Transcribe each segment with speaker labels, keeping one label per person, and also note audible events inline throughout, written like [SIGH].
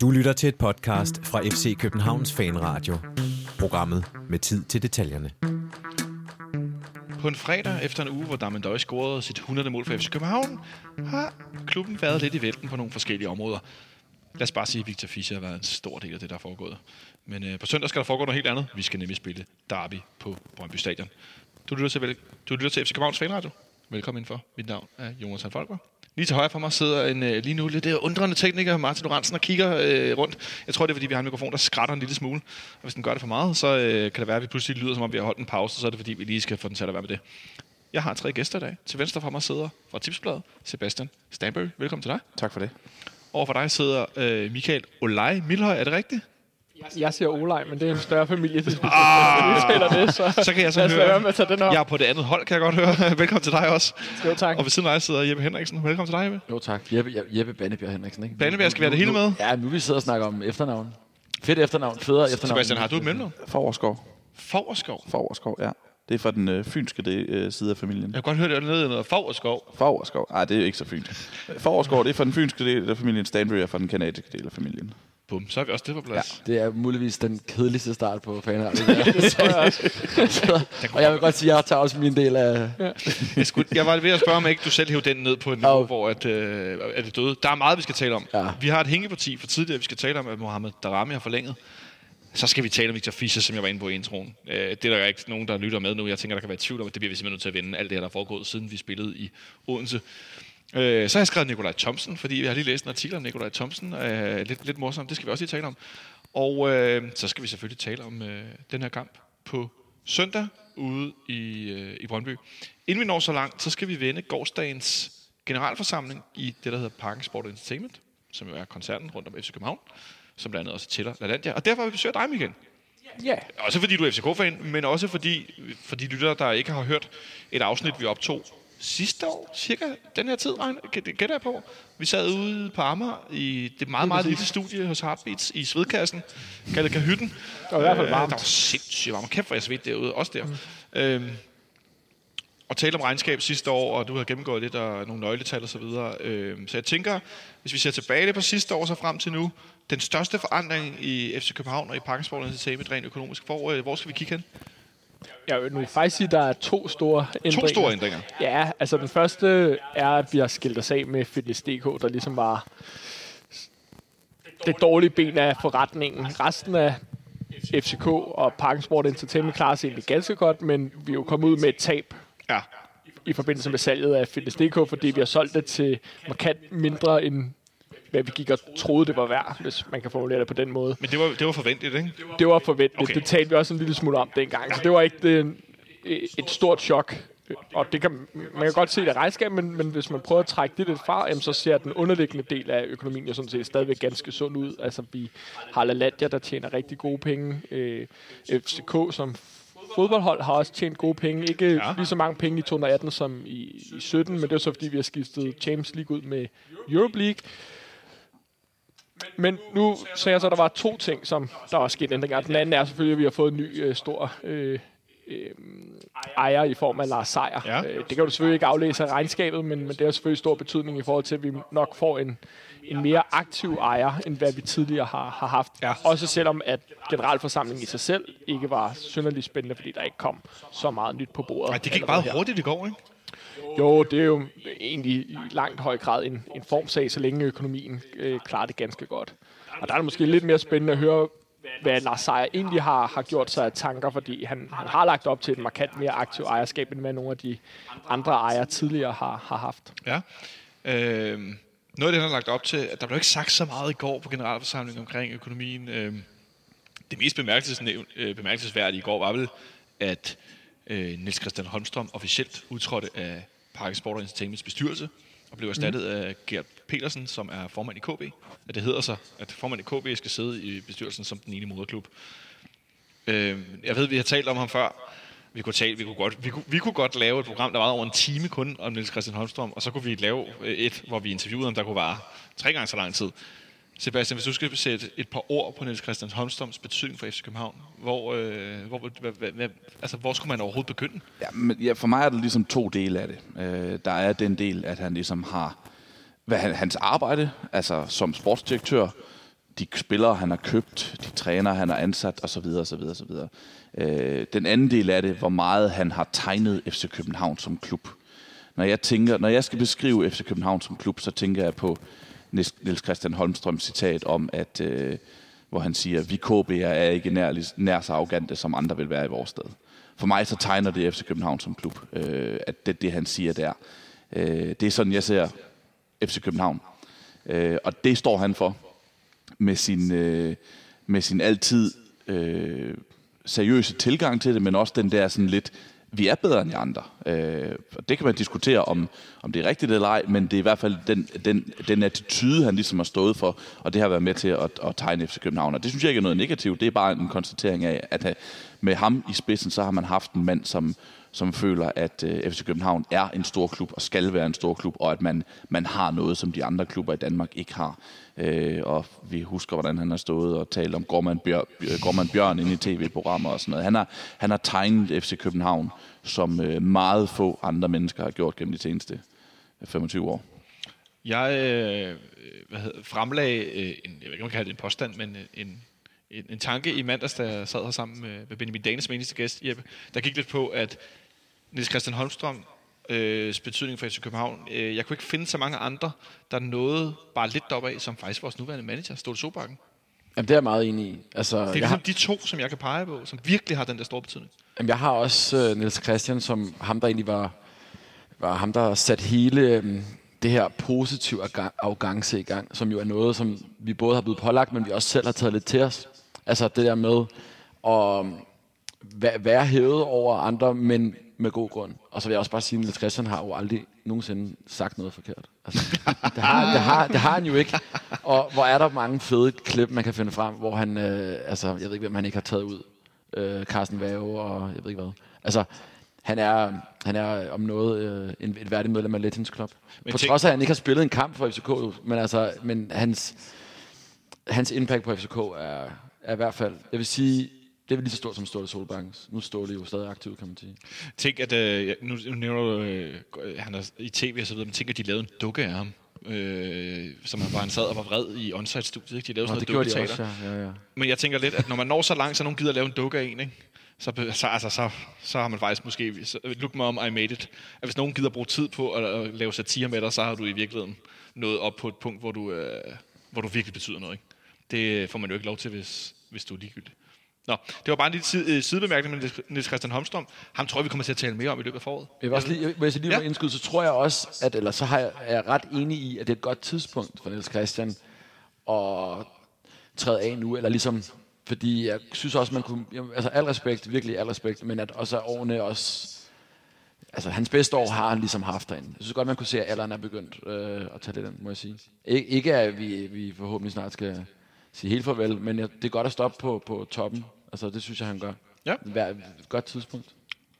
Speaker 1: Du lytter til et podcast fra FC Københavns Fanradio. Programmet med tid til detaljerne.
Speaker 2: På en fredag efter en uge, hvor Damendøj scorede sit 100. mål for FC København, har klubben været lidt i vælten på nogle forskellige områder. Lad os bare sige, at Victor Fischer har været en stor del af det, der er foregået. Men øh, på søndag skal der foregå noget helt andet. Vi skal nemlig spille Derby på Brøndby Stadion. Du lytter til, vel- du lytter til FC Københavns Fanradio. Velkommen indenfor. Mit navn er Jonas Folker. Lige til højre for mig sidder en øh, lige nu lidt undrende tekniker, Martin Lorentzen, og kigger øh, rundt. Jeg tror, det er, fordi vi har en mikrofon, der skrætter en lille smule. Og hvis den gør det for meget, så øh, kan det være, at vi pludselig lyder, som om vi har holdt en pause, så er det, fordi vi lige skal få den til at være med det. Jeg har tre gæster i dag. Til venstre for mig sidder fra Tipsbladet Sebastian Stanbury. Velkommen til dig.
Speaker 3: Tak for det.
Speaker 2: Over for dig sidder øh, Michael Olaj Milhøj. Er det rigtigt?
Speaker 4: Jeg siger Olej, men det er en større familie, hvis vi ah, taler det, så,
Speaker 2: Så kan jeg så høre.
Speaker 4: være med at tage den op.
Speaker 2: Jeg er på det andet hold, kan jeg godt høre. [LAUGHS] Velkommen til dig også.
Speaker 4: Jo, tak.
Speaker 2: Og ved siden af dig sidder Jeppe Henriksen. Velkommen til dig, Jeppe.
Speaker 5: Jo tak. Jeppe, Je- Jeppe Bannebjerg Henriksen, ikke?
Speaker 2: Bannebjerg, skal have det hele
Speaker 5: Nu-
Speaker 2: med?
Speaker 5: Ja, nu vi sidder og snakker om efternavn. Fedt efternavn, federe efternavn.
Speaker 2: Sebastian, har du et mellemnavn?
Speaker 3: Forskov.
Speaker 2: Foverskov.
Speaker 3: Forskov, ja. Det er fra den øh, fynske del, øh, side af familien.
Speaker 2: Jeg kan godt høre, det er nede i noget Foverskov.
Speaker 3: Forskov. Nej, det er ikke så fynsk. Forskov, det er fra den fynske del af familien. Stanbury er fra den kanadiske del af familien.
Speaker 2: Bum, så er vi også det på plads.
Speaker 5: Det er muligvis den kedeligste start på fanradion. [LAUGHS] det tror jeg også. og jeg vil godt sige, at jeg tager også min del af...
Speaker 2: Jeg, skulle, jeg var ved at spørge, om ikke du selv hævde den ned på et niveau,
Speaker 5: Au.
Speaker 2: hvor at, øh, er det døde. Der er meget, vi skal tale om.
Speaker 5: Ja.
Speaker 2: Vi har et hængeparti for tidligere, vi skal tale om, at Mohamed Darami har forlænget. Så skal vi tale om Victor Fischer, som jeg var inde på i introen. Øh, det er der ikke nogen, der lytter med nu. Jeg tænker, der kan være i tvivl om, at det bliver vi simpelthen nødt til at vende. Alt det her, der er foregået, siden vi spillede i Odense. Øh, så har jeg skrevet Nikolaj Thomsen, fordi jeg har lige læst en artikel om Nikolaj Thomsen. Øh, lidt, lidt morsomt, det skal vi også lige tale om. Og øh, så skal vi selvfølgelig tale om øh, den her kamp på søndag ude i, øh, i Brøndby. Inden vi når så langt, så skal vi vende gårdsdagens generalforsamling i det, der hedder Parken Sport Entertainment, som jo er koncerten rundt om FC København, som blandt andet også tæller LaLandia. Og derfor har vi besøgt dig, Michael.
Speaker 4: Ja,
Speaker 2: Også fordi du er FCK-fan, men også fordi, for de lyttere, der ikke har hørt et afsnit, vi optog sidste år, cirka den her tid, gætter jeg på. Vi sad ude på Amager i det meget, meget lille studie hos Heartbeats i Svedkassen, kaldet Kahytten.
Speaker 4: det var i hvert fald
Speaker 2: Øh,
Speaker 4: varmt.
Speaker 2: Der var sindssygt varmt. Kæft, hvor jeg svedt derude. Også der. Mm. Øhm, og tale om regnskab sidste år, og du har gennemgået lidt af nogle nøgletal og så videre. Øhm, så jeg tænker, hvis vi ser tilbage på sidste år så frem til nu, den største forandring i FC København og i Parkensport Entertainment rent økonomisk, hvor, øh, hvor skal vi kigge hen?
Speaker 4: Jeg vil nu faktisk sige, at der er to store ændringer.
Speaker 2: To store ændringer.
Speaker 4: Ja, altså den første er, at vi har skilt os af med Fitness.dk, der ligesom var det dårlige ben af forretningen. Resten af FCK og Parken Sport Entertainment klarer sig egentlig ganske godt, men vi er jo kommet ud med et tab
Speaker 2: Ja.
Speaker 4: i forbindelse med salget af Fitness.dk, fordi vi har solgt det til markant mindre end hvad vi gik og troede, det var værd, hvis man kan formulere det på den måde.
Speaker 2: Men det var, det var forventeligt, ikke?
Speaker 4: Det var forventeligt.
Speaker 2: Okay.
Speaker 4: Det talte vi også en lille smule om dengang, så det var ikke det, et stort chok. Og det kan, man kan godt se det regnskab, men, men hvis man prøver at trække det lidt fra, jamen, så ser den underliggende del af økonomien jo sådan set stadigvæk ganske sund ud. Altså vi har LaLandia, der tjener rigtig gode penge. Øh, FCK som fodboldhold har også tjent gode penge. Ikke
Speaker 2: ja.
Speaker 4: lige så mange penge i 2018 som i, i 17, men det er så fordi, vi har skiftet Champions League ud med Europe League. Men nu sagde jeg så, at der var to ting, som der var sket ændringer. Den anden er selvfølgelig, at vi har fået en ny øh, stor øh, øh, ejer i form af Lars Seier.
Speaker 2: Ja.
Speaker 4: Øh, det kan du selvfølgelig ikke aflæse af regnskabet, men, men det har selvfølgelig stor betydning i forhold til, at vi nok får en, en mere aktiv ejer, end hvad vi tidligere har, har haft.
Speaker 2: Ja.
Speaker 4: Også selvom at generalforsamlingen i sig selv ikke var synderligt spændende, fordi der ikke kom så meget nyt på bordet.
Speaker 2: Ej, det gik meget hurtigt i går, ikke?
Speaker 4: Jo, det er jo egentlig i langt høj grad en, en formsag, så længe økonomien øh, klarer det ganske godt. Og der er det måske lidt mere spændende at høre, hvad Lars Seier egentlig har, har gjort sig af tanker, fordi han, han har lagt op til et markant mere aktivt ejerskab, end hvad nogle af de andre ejere tidligere har, har haft.
Speaker 2: Ja. Øh, noget af det, han har lagt op til, at der blev ikke sagt så meget i går på generalforsamlingen omkring økonomien. Øh, det mest øh, bemærkelsesværdige i går var vel, at øh, Niels Christian Holmstrøm officielt udtrådte af Park Sport Entertainments bestyrelse og blev erstattet mm. af Gert Petersen, som er formand i KB. At det hedder sig, at formand i KB skal sidde i bestyrelsen som den ene moderklub. Øh, jeg ved, vi har talt om ham før. Vi kunne, tale, vi, kunne godt, vi, kunne, vi kunne godt lave et program, der var over en time kun om Niels Christian Holmstrøm, og så kunne vi lave øh, et, hvor vi interviewede ham, der kunne vare tre gange så lang tid. Sebastian, hvis du skal sætte et par ord på Niels Christian Holmstrøms betydning for FC København, hvor, øh, hvor, hvad, hvad, hvad, altså, hvor skulle man overhovedet begynde?
Speaker 3: Ja, men ja, for mig er der ligesom to dele af det. Øh, der er den del, at han ligesom har hvad han, hans arbejde, altså som sportsdirektør, de spillere, han har købt, de trænere, han har ansat osv. osv., osv. Øh, den anden del af det, hvor meget han har tegnet FC København som klub. Når jeg, tænker, når jeg skal beskrive FC København som klub, så tænker jeg på Niels Christian Holmstrøms citat om, at øh, hvor han siger, vi KB'er er ikke nær, nær så arrogante, som andre vil være i vores sted. For mig så tegner det FC København som klub, øh, at det det, han siger der. Øh, det er sådan, jeg ser FC København. Øh, og det står han for med sin, øh, med sin altid øh, seriøse tilgang til det, men også den der sådan lidt, vi er bedre end de andre. Øh, og det kan man diskutere, om, om det er rigtigt eller ej, men det er i hvert fald den, den, den attitude, han ligesom har stået for, og det har været med til at, at tegne FC København. Og det synes jeg ikke er noget negativt, det er bare en konstatering af, at øh, med ham i spidsen, så har man haft en mand, som, som føler, at øh, FC København er en stor klub og skal være en stor klub, og at man, man har noget, som de andre klubber i Danmark ikke har. Øh, og vi husker, hvordan han har stået og talt om Gorman, Bjør, øh, Gorman Bjørn inde i tv-programmer og sådan noget. Han har, han har tegnet FC København, som øh, meget få andre mennesker har gjort gennem de seneste øh, 25 år.
Speaker 2: Jeg øh, øh, hvad hedder, fremlagde øh, en, jeg ved ikke, om man kan det en påstand, men en, en, en tanke i mandags, da jeg sad her sammen med Benjamin Danes, eneste gæst, Jeppe, der gik lidt på, at Niels Christian Holmstrøm øh, betydning for FC København. Øh, jeg kunne ikke finde så mange andre, der nåede bare lidt deroppe af, som faktisk vores nuværende manager, Ståle Sobakken.
Speaker 5: Jamen, det er jeg meget enig i. Altså,
Speaker 2: Det er ligesom
Speaker 5: har,
Speaker 2: de to, som jeg kan pege på, som virkelig har den der store betydning.
Speaker 5: jamen, jeg har også uh, Niels Christian, som ham, der egentlig var, var ham, der satte hele um, det her positive arrogance i gang, som jo er noget, som vi både har blevet pålagt, men vi også selv har taget lidt til os. Altså det der med at væ- være hævet over andre, men med god grund. Og så vil jeg også bare sige, at Christian har jo aldrig nogensinde sagt noget forkert. Altså, det, har, det, har, det har han jo ikke. Og hvor er der mange fede klip, man kan finde frem, hvor han, øh, altså, jeg ved ikke, hvem han ikke har taget ud. Øh, Carsten Vave og jeg ved ikke hvad. Altså, han er, han er om noget øh, en, et værdigt medlem af Legends Club.
Speaker 2: Men
Speaker 5: På
Speaker 2: tænk-
Speaker 5: trods af, at han ikke har spillet en kamp for FCK, men, altså, men hans, hans impact på FCK er, er i hvert fald, jeg vil sige, det er lige så stort som Ståle Solbakkens. Nu står det jo stadig aktivt, kan man sige.
Speaker 2: Tænk, at øh, nu, nu nævner du, øh, han er i tv og så videre, men tænk, at de lavede en dukke af ham. Øh, som han bare han sad og var vred i onsite-studiet. Ikke? De lavede
Speaker 5: Nå,
Speaker 2: sådan noget dukketeater.
Speaker 5: også, ja. ja, ja.
Speaker 2: Men jeg tænker lidt, at når man når så langt, så nogen gider lave en dukke af en, ikke? Så, så, altså, så, så har man faktisk måske... Så, look mom, I made it. At hvis nogen gider bruge tid på at, at lave satire med dig, så har du i virkeligheden nået op på et punkt, hvor du, øh, hvor du virkelig betyder noget. Ikke? Det får man jo ikke lov til, hvis, hvis du er ligegyldig. Nå, det var bare en lille side, øh, sidebemærkning med Niels Christian Holmstrøm. Ham tror jeg, vi kommer til at tale mere om i løbet af foråret.
Speaker 5: Jeg vil også lige, hvis jeg lige
Speaker 2: Ja.
Speaker 5: må indskyde, så tror jeg også, at, eller så har jeg, er jeg ret enig i, at det er et godt tidspunkt for Niels Christian at træde af nu, eller ligesom, fordi jeg synes også, man kunne, altså al respekt, virkelig al respekt, men at også årene også, altså hans bedste år har han ligesom haft derinde. Jeg synes godt, man kunne se, at alderen er begyndt øh, at tage det den, må jeg sige. Ik- ikke at vi, vi forhåbentlig snart skal sige helt farvel, men det er godt at stoppe på, på toppen. Altså det synes jeg, han gør.
Speaker 2: Ja.
Speaker 5: Hver, godt tidspunkt,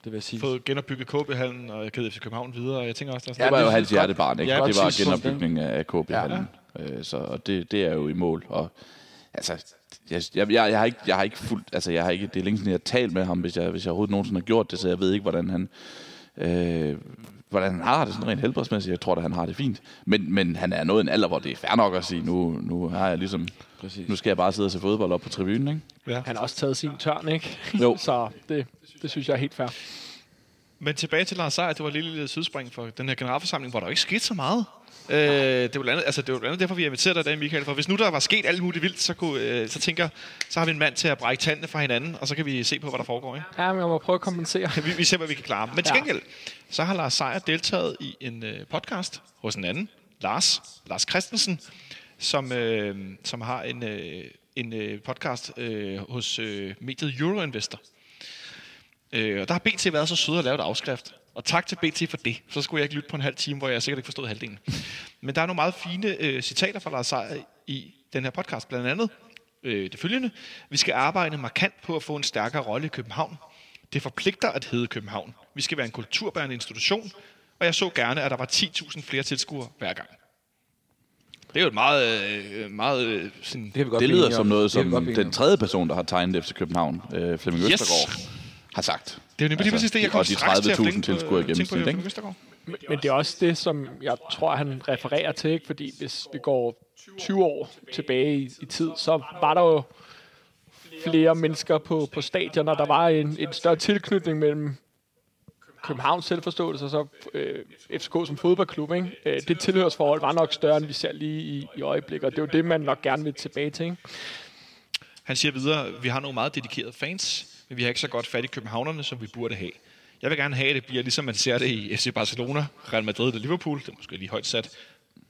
Speaker 5: det vil jeg sige.
Speaker 2: Fået genopbygget KB-hallen og givet FC København videre. og Jeg tænker også, der er
Speaker 3: Det var jo
Speaker 5: det
Speaker 3: hans
Speaker 5: jeg
Speaker 3: hjertebarn, ikke?
Speaker 2: Ja,
Speaker 3: Ja, det var genopbygning af KB-hallen. Ja. Øh, så og det, det er jo i mål. Og, altså, jeg, jeg, jeg, jeg, har ikke, jeg har ikke fuldt, altså jeg har ikke, det er længe siden, jeg har talt med ham, hvis jeg, hvis jeg overhovedet nogensinde har gjort det, så jeg ved ikke, hvordan han, øh, hvordan han har det sådan rent helbredsmæssigt. Jeg tror at han har det fint. Men, men han er nået en alder, hvor det er fair nok at sige, nu, nu har jeg ligesom,
Speaker 5: Præcis.
Speaker 3: nu skal jeg bare sidde og se fodbold op på tribunen, ikke?
Speaker 2: Ja.
Speaker 4: Han har også taget sin tørn, ikke?
Speaker 3: Jo. [LAUGHS]
Speaker 4: Så det, det synes jeg er helt fair.
Speaker 2: Men tilbage til Lars Seier, det var et lille, lille sidespring for den her generalforsamling, hvor der ikke skete så meget. Øh, det, var andet, altså, det var blandt andet derfor, vi inviterede dig i dag, Michael. For hvis nu der var sket alt muligt vildt, så, kunne, øh, så tænker så har vi en mand til at brække tandene fra hinanden, og så kan vi se på, hvad der foregår. Ikke?
Speaker 4: Ja, men jeg må prøve at kompensere.
Speaker 2: Vi, vi ser, hvad vi kan klare. Men til gengæld, så har Lars Seier deltaget i en øh, podcast hos en anden, Lars, Lars Christensen, som, øh, som har en, øh, en øh, podcast øh, hos øh, mediet Euroinvestor. Øh, og der har BT været så søde at lave et afskrift. Og tak til BT for det. Så skulle jeg ikke lytte på en halv time, hvor jeg sikkert ikke forstod halvdelen. Men der er nogle meget fine øh, citater fra Lars Seier i den her podcast. Blandt andet øh, det følgende. Vi skal arbejde markant på at få en stærkere rolle i København. Det forpligter at hedde København. Vi skal være en kulturbærende institution, og jeg så gerne, at der var 10.000 flere tilskuere hver gang. Det er jo et meget, øh, meget øh, sådan,
Speaker 5: Det,
Speaker 3: Det lyder som
Speaker 5: om.
Speaker 3: noget, som den tredje person, der har tegnet FC København, øh, Flemming
Speaker 2: Yes.
Speaker 3: Østergaard, har sagt.
Speaker 2: det er jo nemlig altså, præcis det, jeg
Speaker 3: de
Speaker 2: straks til at
Speaker 3: 30.000
Speaker 2: tænke på-
Speaker 3: tilskuere i
Speaker 2: tænke på
Speaker 3: ikke?
Speaker 2: Østergaard.
Speaker 4: Men, men det er også det, som jeg tror, han refererer til, ikke? fordi hvis vi går 20 år tilbage i, i tid, så var der jo flere mennesker på, på stadion, og der var en, en større tilknytning mellem Københavns selvforståelse og så øh, FCK som fodboldklub. Ikke? Øh, det tilhørsforhold var nok større, end vi ser lige i, i øjeblikket, og det er jo det, man nok gerne vil tilbage til. Ikke?
Speaker 2: Han siger videre, vi har nogle meget dedikerede fans, men vi har ikke så godt fat i københavnerne, som vi burde have. Jeg vil gerne have, at det bliver ligesom man ser det i FC Barcelona, Real Madrid og Liverpool. Det er måske lige højt sat.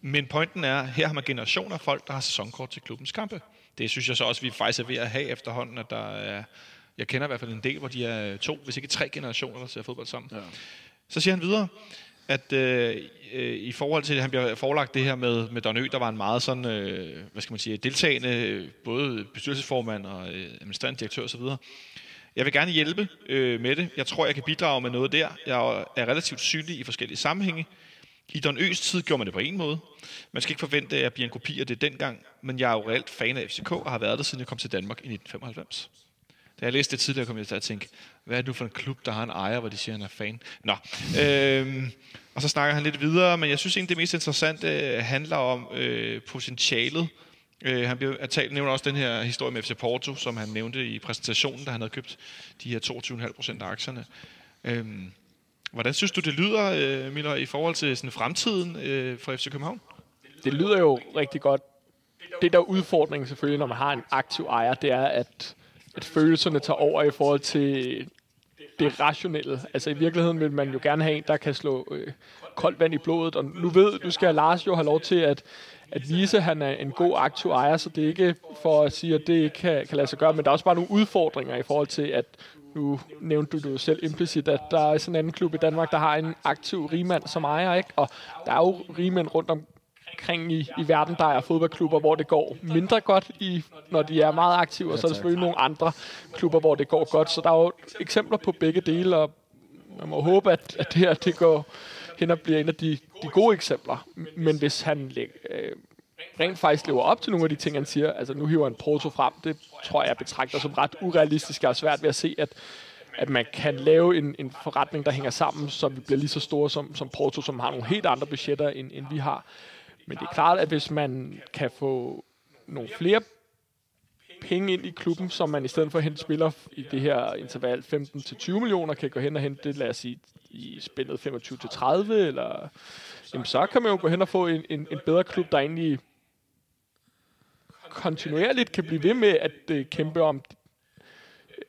Speaker 2: Men pointen er, her har man generationer af folk, der har sæsonkort til klubbens kampe. Det synes jeg så også, vi faktisk er ved at have efterhånden, at der er, jeg kender i hvert fald en del, hvor de er to, hvis ikke tre generationer, der ser fodbold sammen. Ja. Så siger han videre, at øh, øh, i forhold til, at han bliver forelagt det her med, med Donø, der var en meget sådan, øh, hvad skal man sige, deltagende, både bestyrelsesformand og øh, administrerende direktør osv., jeg vil gerne hjælpe øh, med det. Jeg tror, jeg kan bidrage med noget der. Jeg er relativt synlig i forskellige sammenhænge. I Don Øs tid gjorde man det på en måde. Man skal ikke forvente, at jeg bliver en kopi af det dengang, men jeg er jo reelt fan af FCK og har været der, siden jeg kom til Danmark i 1995. Da jeg læste det tidligere, kom jeg til at tænke, hvad er det nu for en klub, der har en ejer, hvor de siger, at han er fan? Nå, øhm, og så snakker han lidt videre, men jeg synes egentlig, det mest interessante øh, handler om øh, potentialet. Øh, han bliver, talt, nævner også den her historie med FC Porto, som han nævnte i præsentationen, da han havde købt de her 22,5 procent af aktierne. Øhm, hvordan synes du, det lyder, øh, Miller, i forhold til sådan fremtiden øh, for FC København?
Speaker 4: Det lyder jo rigtig godt. Det der udfordring selvfølgelig, når man har en aktiv ejer, det er, at at følelserne tager over i forhold til det rationelle. Altså i virkeligheden vil man jo gerne have en, der kan slå øh, koldt vand i blodet. Og nu ved, nu skal Lars jo have lov til at, at vise, at han er en god aktiv ejer, så det er ikke for at sige, at det ikke kan, kan lade sig gøre, men der er også bare nogle udfordringer i forhold til, at nu nævnte du det jo selv implicit, at der er sådan en anden klub i Danmark, der har en aktiv rigmand som ejer, ikke? Og der er jo rigmænd rundt om, omkring i, i verden, der er fodboldklubber, hvor det går mindre godt, i, når de er meget aktive, og så er der selvfølgelig nogle andre klubber, hvor det går godt. Så der er jo eksempler på begge dele, og man må håbe, at, at det her det går hen og bliver en af de, de gode eksempler. Men hvis han øh, rent faktisk lever op til nogle af de ting, han siger, altså nu hiver han Porto frem, det tror jeg, jeg betragter som ret urealistisk og svært ved at se, at at man kan lave en, en forretning, der hænger sammen, så vi bliver lige så store som, som Porto, som har nogle helt andre budgetter, end, end vi har. Men det er klart, at hvis man kan få nogle flere penge ind i klubben, som man i stedet for at hente spiller i det her interval 15-20 millioner, kan gå hen og hente det, lad os sige, i spændet 25-30, eller jamen, så kan man jo gå hen og få en, en, en bedre klub, der egentlig kontinuerligt kan blive ved med at uh, kæmpe om,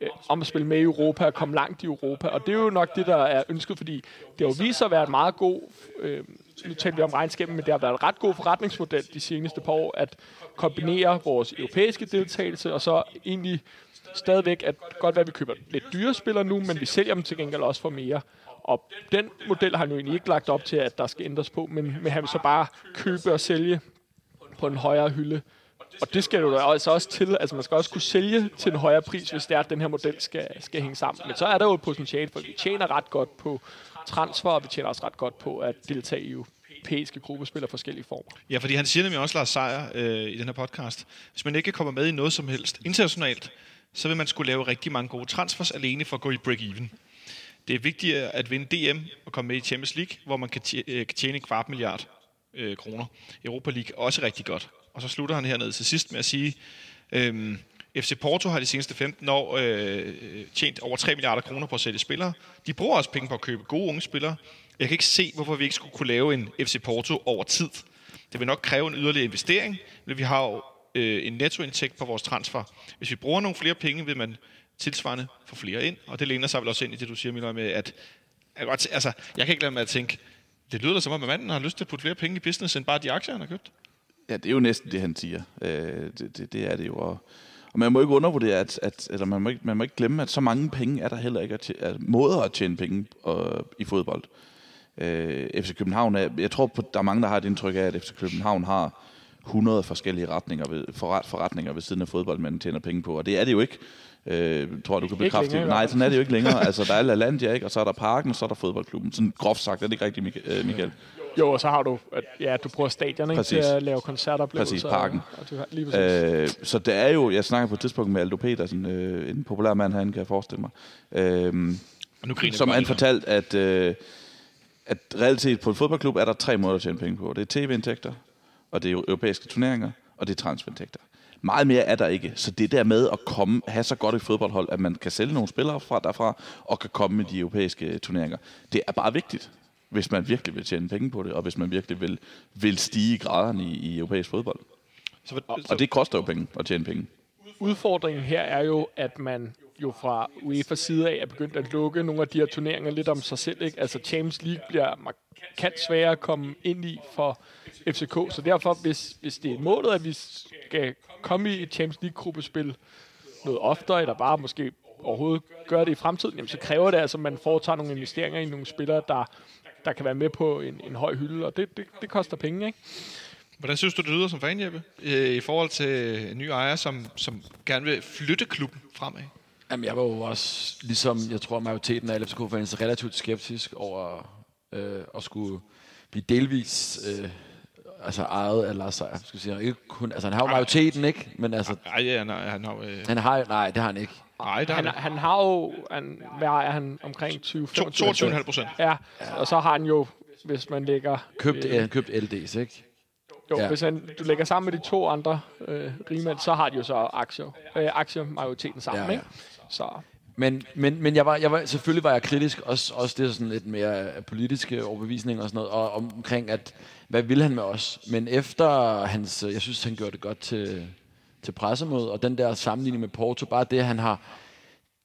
Speaker 4: uh, om at spille med i Europa og komme langt i Europa. Og det er jo nok det, der er ønsket, fordi det har jo vist sig at være en meget god uh, nu talte vi om regnskabet, men det har været en ret god forretningsmodel de seneste par år, at kombinere vores europæiske deltagelse, og så egentlig stadigvæk, at godt være, at vi køber lidt dyre spillere nu, men vi sælger dem til gengæld også for mere. Og den model har han jo egentlig ikke lagt op til, at der skal ændres på, men, men han vil så bare købe og sælge på en højere hylde. Og det skal jo altså også til, altså man skal også kunne sælge til en højere pris, hvis det er, at den her model skal, skal hænge sammen. Men så er der jo et potentiale, for vi tjener ret godt på, transfer, og vi tjener også ret godt på at deltage i europæiske gruppespil af forskellige former.
Speaker 2: Ja, fordi han siger nemlig også, Lars Seier, øh, i den her podcast, hvis man ikke kommer med i noget som helst internationalt, så vil man skulle lave rigtig mange gode transfers alene for at gå i break-even. Det er vigtigt at vinde DM og komme med i Champions League, hvor man kan øh, tjene en kvart milliard øh, kroner. Europa League også rigtig godt. Og så slutter han hernede til sidst med at sige, øh, FC Porto har de seneste 15 år øh, øh, tjent over 3 milliarder kroner på at sælge spillere. De bruger også penge på at købe gode unge spillere. Jeg kan ikke se, hvorfor vi ikke skulle kunne lave en FC Porto over tid. Det vil nok kræve en yderligere investering, men vi har jo øh, en nettoindtægt på vores transfer. Hvis vi bruger nogle flere penge, vil man tilsvarende få flere ind, og det læner sig vel også ind i det, du siger, Miller, med at godt, altså, jeg kan ikke lade med at tænke, det lyder som om, at manden har lyst til at putte flere penge i business, end bare de aktier, han har købt.
Speaker 3: Ja, det er jo næsten det, han siger. Øh, det, det, det er det jo. Og, og man må ikke undervurdere, at, at eller man må, ikke, man må ikke glemme, at så mange penge er der heller ikke at tjene, at måder at tjene penge og, i fodbold. Øh, FC København er, jeg tror, på, der er mange, der har et indtryk af, at FC København har 100 forskellige retninger ved, forret, forretninger ved siden af fodbold, man tjener penge på, og det er det jo ikke. Øh, tror du kan bekræfte det? Nej, sådan er det jo ikke længere. altså, der er LaLandia, ikke? og så er der Parken, og så er der fodboldklubben. Sådan groft sagt, er det ikke rigtigt, øh, Michael?
Speaker 4: Jo, og så har du, at, ja, du bruger stadion ikke, til at lave koncerter.
Speaker 3: Præcis, parken.
Speaker 4: Og, og du har, lige præcis.
Speaker 3: øh, så det er jo, jeg snakker på et tidspunkt med Aldo Petersen, øh, en populær mand han kan jeg forestille mig, øh, og nu som han fortalt, at, øh, at reelt set på en fodboldklub er der tre måder at tjene penge på. Det er tv-indtægter, og det er europæiske turneringer, og det er transferindtægter. Meget mere er der ikke. Så det der med at komme, have så godt et fodboldhold, at man kan sælge nogle spillere fra derfra, og kan komme med de europæiske turneringer, det er bare vigtigt, hvis man virkelig vil tjene penge på det, og hvis man virkelig vil, vil stige graderne i, i europæisk fodbold.
Speaker 2: Så, så,
Speaker 3: Og det koster jo penge at tjene penge.
Speaker 4: Udfordringen her er jo, at man jo fra UEFA's side af er begyndt at lukke nogle af de her turneringer lidt om sig selv. Ikke? Altså Champions League bliver markant sværere at komme ind i for FCK, så derfor, hvis, hvis det er målet, at vi skal komme i et Champions League-gruppespil noget oftere, eller bare måske overhovedet gøre det i fremtiden, jamen, så kræver det altså, at man foretager nogle investeringer i nogle spillere, der, der kan være med på en, en høj hylde, og det, det, det koster penge, ikke?
Speaker 2: Hvordan synes du, det lyder som fan, Jeppe, øh, i forhold til en ny ejer, som, som gerne vil flytte klubben fremad?
Speaker 5: Jamen, jeg var jo også, ligesom jeg tror, majoriteten af LFC-fans, relativt skeptisk over øh, at skulle blive delvis øh, altså ejet af Lars Seier. Skal jeg sige. Ikke kun, altså, han har jo majoriteten, ikke? Men altså,
Speaker 2: Nej, ja, nej, han har... Øh,
Speaker 5: han har nej, det har han ikke.
Speaker 2: nej, der
Speaker 4: Han,
Speaker 2: er
Speaker 4: han har jo, han, hvad er han, omkring 20
Speaker 2: to- 22,5 procent.
Speaker 4: Ja, og så har han jo, hvis man lægger...
Speaker 5: Købt,
Speaker 4: øh,
Speaker 5: ja, købt LD's, ikke?
Speaker 4: Jo,
Speaker 5: Ja.
Speaker 4: hvis han, du lægger sammen med de to andre øh, rigmænd, så har de jo så aktier, øh, aktiemajoriteten sammen,
Speaker 5: Ja,
Speaker 4: ja, ikke? Så
Speaker 5: Men, men, men jeg var, jeg var, selvfølgelig var jeg kritisk, også, også det er sådan lidt mere af politiske overbevisninger og sådan noget, og omkring, at hvad vil han med os? Men efter hans, øh, jeg synes, han gjorde det godt til, til pressemødet, og den der sammenligning med Porto, bare det, han har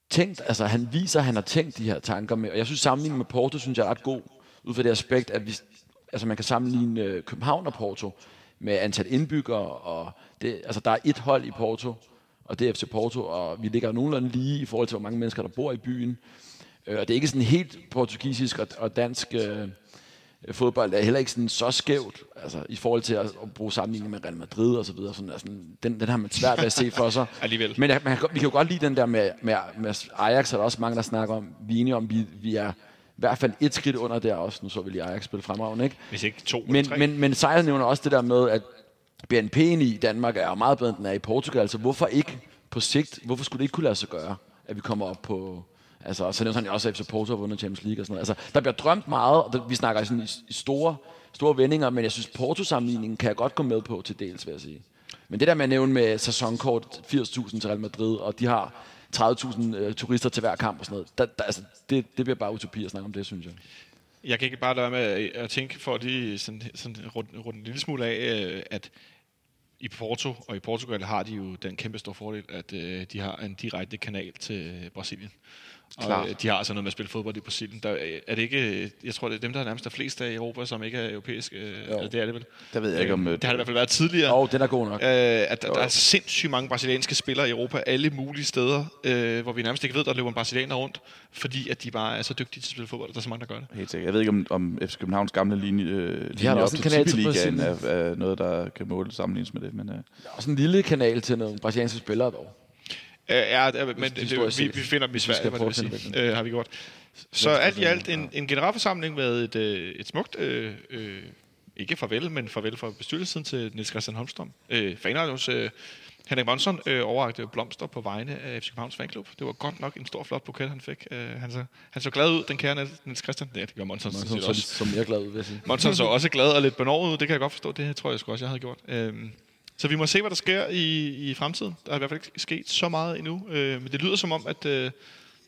Speaker 5: tænkt, altså han viser, at han har tænkt de her tanker med, og jeg synes, sammenligningen med Porto, synes jeg er ret god, ud fra det aspekt, at vi, altså man kan sammenligne øh, København og Porto med antal indbyggere, og det, altså der er et hold i Porto, og det er FC Porto, og vi ligger nogenlunde lige i forhold til, hvor mange mennesker, der bor i byen. Øh, og det er ikke sådan helt portugisisk og, og dansk øh, fodbold, er heller ikke sådan så skævt, altså i forhold til at, at bruge sammenligning med Real Madrid og så videre. Sådan, altså, den, den har man svært ved at se for sig. [LAUGHS]
Speaker 2: Alligevel.
Speaker 5: Men jeg, man, vi kan jo godt lide den der med, med, med Ajax, er der også mange, der snakker om. Vi er enige om, vi, vi er i hvert fald et skridt under der også. Nu så vi lige Ajax spille fremragende, ikke?
Speaker 2: Hvis ikke to
Speaker 5: Men,
Speaker 2: tre.
Speaker 5: men, men Sejr nævner også det der med, at BNP'en i Danmark er meget bedre, end den er i Portugal. Altså hvorfor ikke på sigt, hvorfor skulle det ikke kunne lade sig gøre, at vi kommer op på... Altså, så nævnte han også, at FC Porto har vundet Champions League og sådan noget. Altså, der bliver drømt meget, og der, vi snakker sådan i, i store, store vendinger, men jeg synes, Porto-sammenligningen kan jeg godt gå med på til dels, vil jeg sige. Men det der med at nævne med sæsonkort 80.000 til Real Madrid, og de har 30.000 øh, turister til hver kamp og sådan noget, der, der, altså, det, det bliver bare utopi at snakke om det, synes jeg.
Speaker 2: Jeg kan ikke bare lade være med at- tænke, for at lige sådan, sådan rundt, rundt en lille smule af, øh, at i Porto og i Portugal har de jo den kæmpe store fordel, at øh, de har en direkte kanal til øh, Brasilien. Og
Speaker 3: Klart.
Speaker 2: øh, de har altså noget med at spille fodbold i Brasilien. Der, øh, er det ikke, jeg tror, det er dem, der er nærmest er flest af i Europa, som ikke er europæiske. Øh, eller det er det vel.
Speaker 3: Der ved jeg ikke, om... øh,
Speaker 2: Det har det i hvert fald været tidligere.
Speaker 5: Og den er god nok.
Speaker 2: Øh, at der, der er sindssygt mange brasilianske spillere i Europa, alle mulige steder, øh, hvor vi nærmest ikke ved, der løber en brasilianer rundt, fordi at de bare er så dygtige til at spille fodbold, og der er så mange, der gør det.
Speaker 3: Helt sikkert. Jeg ved ikke, om, om FC Københavns gamle linje, øh, linje
Speaker 5: da
Speaker 3: op
Speaker 5: også en
Speaker 3: til
Speaker 5: kanal til Brasilien.
Speaker 3: er, er, noget, der kan måle sammenlignes med det. Men, øh,
Speaker 5: Også en lille kanal til nogle brasilianske spillere dog.
Speaker 2: Øh, ja, det er- men det,
Speaker 5: historisk
Speaker 2: vi, vi finder dem i
Speaker 5: Vi skal
Speaker 2: Sverige, det
Speaker 5: prøve at
Speaker 2: sige.
Speaker 5: finde
Speaker 2: Øh, har vi gjort. Så alt i alt en, en generalforsamling med et, øh, et smukt, øh, øh, ikke farvel, men farvel fra bestyrelsen til Niels Christian Holmstrøm. Øh, fanradios øh, Henrik Monson øh, overrakte blomster på vegne af FC Københavns fanklub. Det var godt nok en stor, flot buket, han fik. Øh, han, så, han så glad ud, den kære Niels- Christian. Ja, det gør Monson,
Speaker 5: Så,
Speaker 2: sådan
Speaker 5: så,
Speaker 2: også.
Speaker 5: så mere glad ud, vil jeg sige.
Speaker 2: Monson så også glad og lidt benovet ud, det kan jeg godt forstå. Det tror jeg sgu også, jeg havde gjort. Øhm, så vi må se, hvad der sker i, i fremtiden. Der er i hvert fald ikke sket så meget endnu. Øh, men det lyder som om, at øh,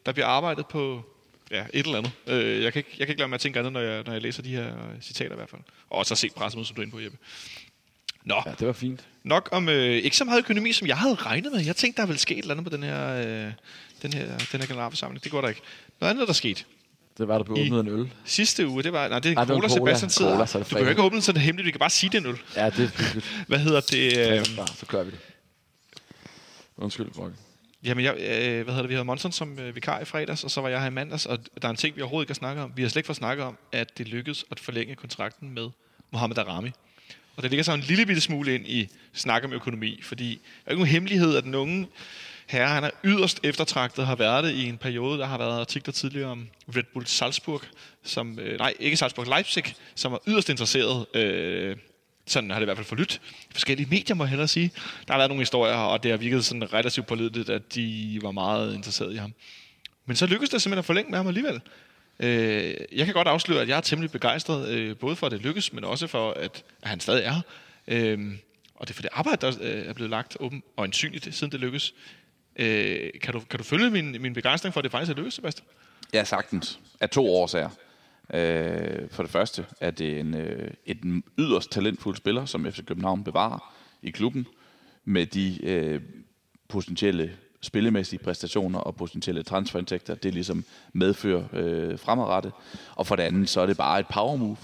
Speaker 2: der bliver arbejdet på ja, et eller andet. Øh, jeg, kan ikke, jeg kan ikke lade mig at tænke andet, når jeg, når jeg læser de her øh, citater i hvert fald. Og har set pressemødet, som du er inde på, Jeppe. Nå,
Speaker 5: Ja, det var fint.
Speaker 2: nok om øh, ikke så meget økonomi, som jeg havde regnet med. Jeg tænkte, der ville ske et eller andet på den her, øh, den her, den her generalforsamling. Det går der ikke. Noget andet, der skete.
Speaker 5: Det var der blev
Speaker 2: I-
Speaker 5: åbnet en øl.
Speaker 2: Sidste uge, det var... Nej, det er
Speaker 5: Ej, det var
Speaker 2: Cola. Sebastian sidder.
Speaker 5: Cola, så det
Speaker 2: du behøver
Speaker 5: fredag.
Speaker 2: ikke åbne sådan hemmeligt, vi kan bare sige det en øl.
Speaker 5: Ja, det er hyggeligt. [LAUGHS]
Speaker 2: Hvad hedder det? Øh,
Speaker 5: Ja, så gør vi det. Undskyld, Brokke.
Speaker 2: jamen, jeg, øh, hvad hedder det? Vi havde Monson som øh, vikar i fredags, og så var jeg her i mandags, og der er en ting, vi overhovedet ikke har snakket om. Vi har slet ikke fået snakket om, at det lykkedes at forlænge kontrakten med Mohamed Arami. Og der ligger så en lille bitte smule ind i snak om økonomi, fordi der er ikke nogen hemmelighed, at den unge herre, han er yderst eftertragtet, har været det i en periode. Der har været artikler tidligere om Red Bull Salzburg, som, øh, nej, ikke Salzburg, Leipzig, som var yderst interesseret øh, sådan har det i hvert fald forlydt. Forskellige medier må jeg hellere sige. Der har været nogle historier, og det har virket sådan relativt pålideligt, at de var meget interesseret i ham. Men så lykkedes det simpelthen at forlænge med ham alligevel. Øh, jeg kan godt afsløre, at jeg er temmelig begejstret, øh, både for at det lykkes, men også for, at, at han stadig er her. Øh, og det er for det arbejde, der øh, er blevet lagt åben og ansynligt, siden det lykkes. Øh, kan, du, kan du følge min, min begejstring for, at det faktisk er løst, Sebastian?
Speaker 3: Ja, sagtens. Af to årsager. Øh, for det første er det en, øh, et yderst talentfuld spiller, som FC København bevarer i klubben, med de øh, potentielle spillemæssige præstationer og potentielle transferindtægter, det ligesom medfører øh, fremadrettet. Og for det andet, så er det bare et power move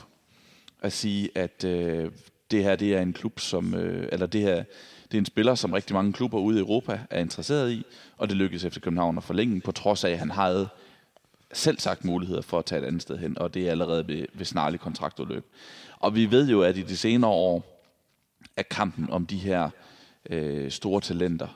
Speaker 3: at sige, at øh, det her det er en klub, som, øh, eller det her, det er en spiller, som rigtig mange klubber ude i Europa er interesseret i, og det lykkedes efter København at forlænge, på trods af, at han havde selv sagt muligheder for at tage et andet sted hen, og det er allerede ved, ved snarlig kontraktudløb. Og vi ved jo, at i de senere år er kampen om de her øh, store talenter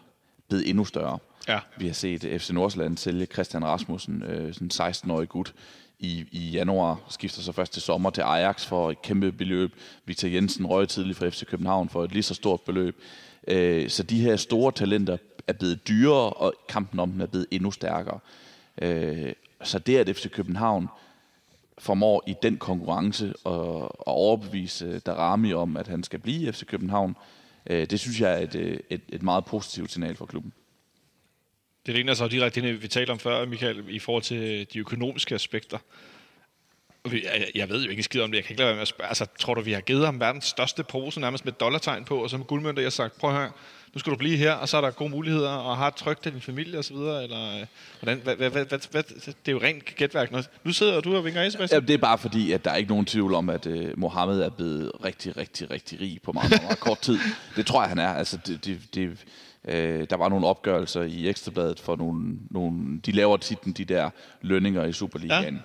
Speaker 3: blevet endnu større.
Speaker 2: Ja.
Speaker 3: Vi har set FC Nordsjælland sælge Christian Rasmussen, øh, sådan 16-årig gut, i, i januar, skifter så først til sommer til Ajax for et kæmpe beløb. Victor Jensen røg tidligt fra FC København for et lige så stort beløb. Øh, så de her store talenter er blevet dyrere, og kampen om dem er blevet endnu stærkere. Øh, så det, at FC København formår i den konkurrence at, at overbevise øh, Darami om, at han skal blive i FC København, øh, det synes jeg er et, øh, et, et meget positivt signal for klubben.
Speaker 2: Det ligner så direkte det, vi talte om før, Michael, i forhold til de økonomiske aspekter. Jeg, jeg ved jo ikke skid om det. Jeg kan ikke lade være med at spørge. Altså, tror du, vi har givet ham verdens største pose, nærmest med dollartegn på, og så med guldmønter, jeg har sagt, prøv her, nu skal du blive her, og så er der gode muligheder, og har trygt til din familie osv., eller øh, hvordan, hvad, hvad, hvad, hvad, det er jo rent gætværk. Nu sidder du og vinker af, Sebastian.
Speaker 3: Ja, det er bare fordi, at der er ikke nogen tvivl om, at uh, Mohammed er blevet rigtig, rigtig, rigtig rig på meget, meget, meget kort tid. [LAUGHS] Det tror jeg, han er. Altså, det, det, det, Øh, der var nogle opgørelser i Ekstrabladet for nogle, nogle de laver tit de der lønninger i Superligaen. Ja.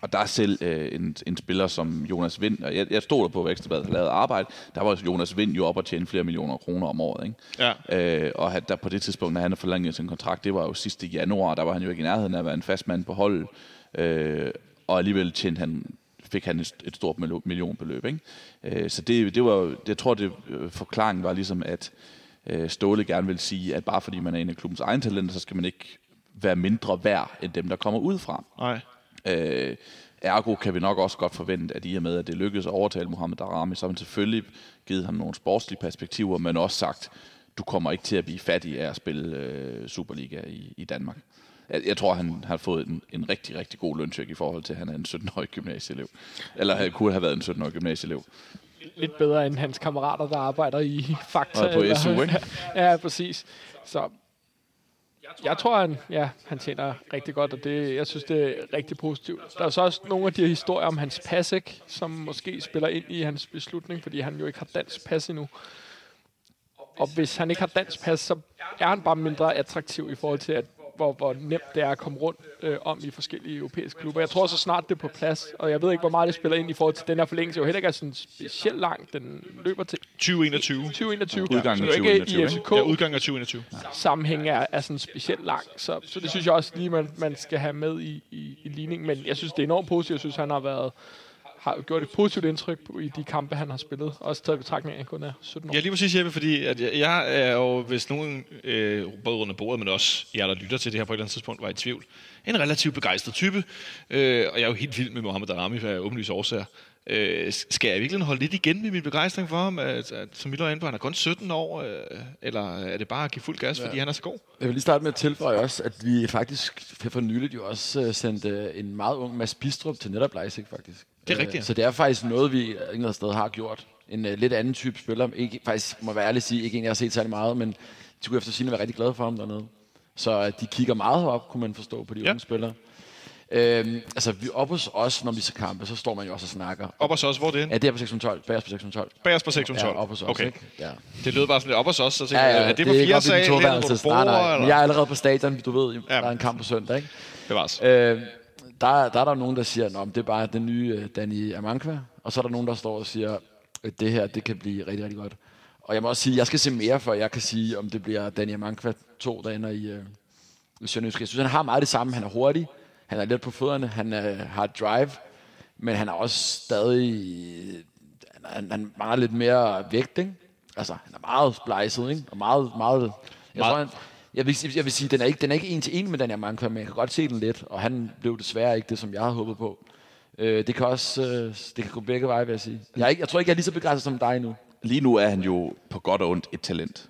Speaker 3: Og der er selv øh, en, en spiller som Jonas Vind, og jeg, jeg stod der på, at Ekstrabladet har lavet arbejde, der var Jonas Vind jo op og tjene flere millioner kroner om året. Ikke?
Speaker 2: Ja.
Speaker 3: Øh, og der, på det tidspunkt, når han har forlænget sin kontrakt, det var jo sidste januar, der var han jo ikke i nærheden af at være en fast mand på holdet. Øh, og alligevel tjente han fik han et, et stort millionbeløb. Ikke? Øh, så det, det var, jeg tror, det øh, forklaringen var ligesom, at øh, Ståle gerne vil sige, at bare fordi man er en af klubbens egen talenter, så skal man ikke være mindre værd end dem, der kommer ud fra.
Speaker 2: Nej.
Speaker 3: Øh, ergo kan vi nok også godt forvente, at i og med, at det lykkedes at overtale Mohamed Darami, så har man selvfølgelig givet ham nogle sportslige perspektiver, men også sagt, du kommer ikke til at blive fattig af at spille øh, Superliga i, i Danmark. Jeg, jeg tror, han har fået en, en rigtig, rigtig god løncheck i forhold til, at han er en 17-årig gymnasieelev. Eller han kunne have været en 17-årig gymnasieelev
Speaker 4: lidt bedre end hans kammerater, der arbejder i Fakta.
Speaker 3: Og på SU, ikke? [LAUGHS]
Speaker 4: ja, præcis. Så jeg tror, han, ja, han tjener rigtig godt, og det, jeg synes, det er rigtig positivt. Der er så også nogle af de her historier om hans pas, ikke, som måske spiller ind i hans beslutning, fordi han jo ikke har dansk pas endnu. Og hvis han ikke har dansk pas, så er han bare mindre attraktiv i forhold til, at hvor, hvor nemt det er at komme rundt øh, om i forskellige europæiske klubber. Jeg tror så snart det er på plads, og jeg ved ikke, hvor meget det spiller ind i forhold til den her forlængelse. Jo heller ikke er sådan specielt lang. Den løber til
Speaker 2: 2021.
Speaker 4: 2021.
Speaker 3: Ja, udgangen af
Speaker 4: 2021. Ikke i FCK
Speaker 2: ja, udgangen af 2021. Ja.
Speaker 4: Sammenhæng er, er sådan specielt lang. Så, så det synes jeg også lige, man, man skal have med i, i, i ligningen. Men jeg synes, det er enormt positivt. Jeg synes, han har været har gjort et positivt indtryk i de kampe, han har spillet. Også taget betragtning af, at han kun er 17 år.
Speaker 2: Ja, lige præcis, Jeppe, fordi at jeg, jeg er jo, hvis nogen, øh, både under bordet, men også jer, der lytter til det her på et eller andet tidspunkt, var i tvivl, en relativt begejstret type. Øh, og jeg er jo helt vild med Mohamed Darami, af åbenlyse årsager. Øh, skal jeg virkelig holde lidt igen med min begejstring for ham, at, at som Miller er inde på, han er kun 17 år, øh, eller er det bare at give fuld gas, ja. fordi han er så god?
Speaker 5: Jeg vil lige starte med at tilføje også, at vi faktisk for nyligt jo også uh, sendte en meget ung Mads Bistrup til netop Leipzig, faktisk.
Speaker 2: Det er rigtigt.
Speaker 5: Så det er faktisk noget, vi ingen sted har gjort. En uh, lidt anden type spiller. Ikke, faktisk må være ærlig sige, ikke en, jeg har set særlig meget, men de kunne efter sigende være rigtig glade for ham dernede. Så de kigger meget op, kunne man forstå på de ja. unge spillere. Øhm, altså, vi op hos os, når vi ser kampe, så står man jo også og snakker.
Speaker 2: Op hos os, hvor er det
Speaker 5: Ja, det er på 612. Bag os på 612.
Speaker 2: Bag os på 612?
Speaker 5: Ja, op hos os,
Speaker 2: okay.
Speaker 5: ikke? Ja.
Speaker 2: Det lød bare sådan lidt op hos os, så tænker
Speaker 5: ja, ja,
Speaker 2: er det, på fire sal, eller på
Speaker 5: nej, nej. Jeg er allerede på stadion, du ved, der er en kamp på søndag, ikke?
Speaker 2: Det var så.
Speaker 5: Øh, der, der er der nogen, der siger, at det er bare den nye uh, Danny Amankwa, og så er der nogen, der står og siger, at det her, det kan blive rigtig, rigtig godt. Og jeg må også sige, at jeg skal se mere, for jeg kan sige, om det bliver Danny Amankwa 2, der ender i, uh, i Sønderjysk. Jeg synes, han har meget det samme. Han er hurtig, han er let på fødderne, han uh, har drive, men han er også stadig... Han, han mangler lidt mere vægt, ikke? Altså, han er meget splejset, ikke? Og meget, meget... Jeg meget. tror, han, jeg vil, jeg vil sige, den er ikke, den er ikke en til en med den her Mankwa, men jeg kan godt se den lidt, og han blev desværre ikke det, som jeg havde håbet på. Øh, det kan også øh, det kan gå begge veje, vil jeg sige. Jeg, er ikke, jeg tror ikke, jeg er lige så begejstret som dig nu.
Speaker 3: lige nu er han jo på godt og ondt et talent.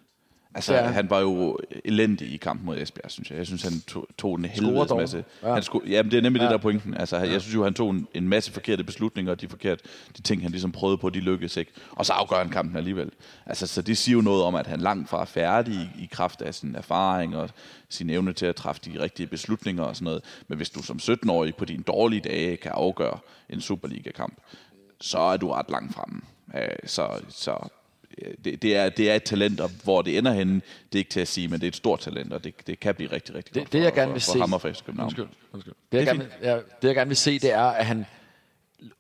Speaker 3: Altså,
Speaker 5: Ja.
Speaker 3: han var jo elendig i kampen mod Esbjerg, synes jeg. Jeg synes, han tog, tog en helvedes masse...
Speaker 5: Ja.
Speaker 3: Han sko- jamen, det er nemlig ja. Det, der er pointen. Altså, ja. jeg synes jo, han tog en, en masse forkerte beslutninger, og de, forkerte, de ting, han ligesom prøvede på, de lykkedes ikke. Og så afgør han kampen alligevel. Altså, så det siger jo noget om, at han langt fra er færdig i, i kraft af sin erfaring og sin evne til at træffe de rigtige beslutninger og sådan noget. Men hvis du som 17-årig på dine dårlige dage kan afgøre en Superliga-kamp, så er du ret langt fremme. Øh, Så, så det, det, er, det er et talent, og hvor det ender henne, det er ikke til at sige, men det er et stort talent, og det, det kan blive rigtig, rigtig
Speaker 5: Det-
Speaker 3: godt
Speaker 5: det, jeg
Speaker 3: for,
Speaker 5: gerne vil
Speaker 3: for,
Speaker 5: se-
Speaker 3: for ham og for København.
Speaker 5: Undskyld, undskyld. Det, jeg, gerne, vil- ja, det, jeg gerne vil se, det er, at han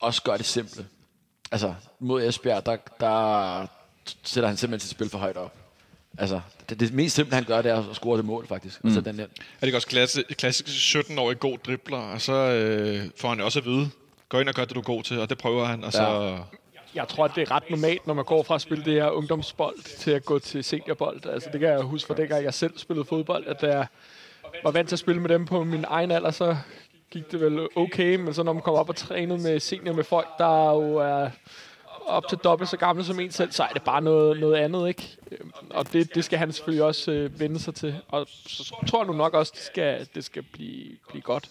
Speaker 5: også gør det simple. Altså, mod Esbjerg, der, der sætter han simpelthen sit spil for højt op. Altså, det, det mest simple, han gør, det er at score det mål, faktisk. Mm. Altså, den der,
Speaker 2: Er det ikke også klasse, klassisk 17-årig god dribler, og så øh, får han også at vide, gå ind og gør det, du er god til, og det prøver han, og så...
Speaker 5: Ja.
Speaker 4: Jeg tror, at det er ret normalt, når man går fra at spille det her ungdomsbold til at gå til seniorbold. Altså, det kan jeg huske fra dengang, jeg selv spillede fodbold, at da jeg var vant til at spille med dem på min egen alder, så gik det vel okay, men så når man kommer op og træner med senior med folk, der jo er op til dobbelt så gamle som en selv, så er det bare noget, noget andet, ikke? Øhm, og det, det skal han selvfølgelig også øh, vende sig til. Og så tror jeg nu nok også, det skal, det skal blive, blive godt.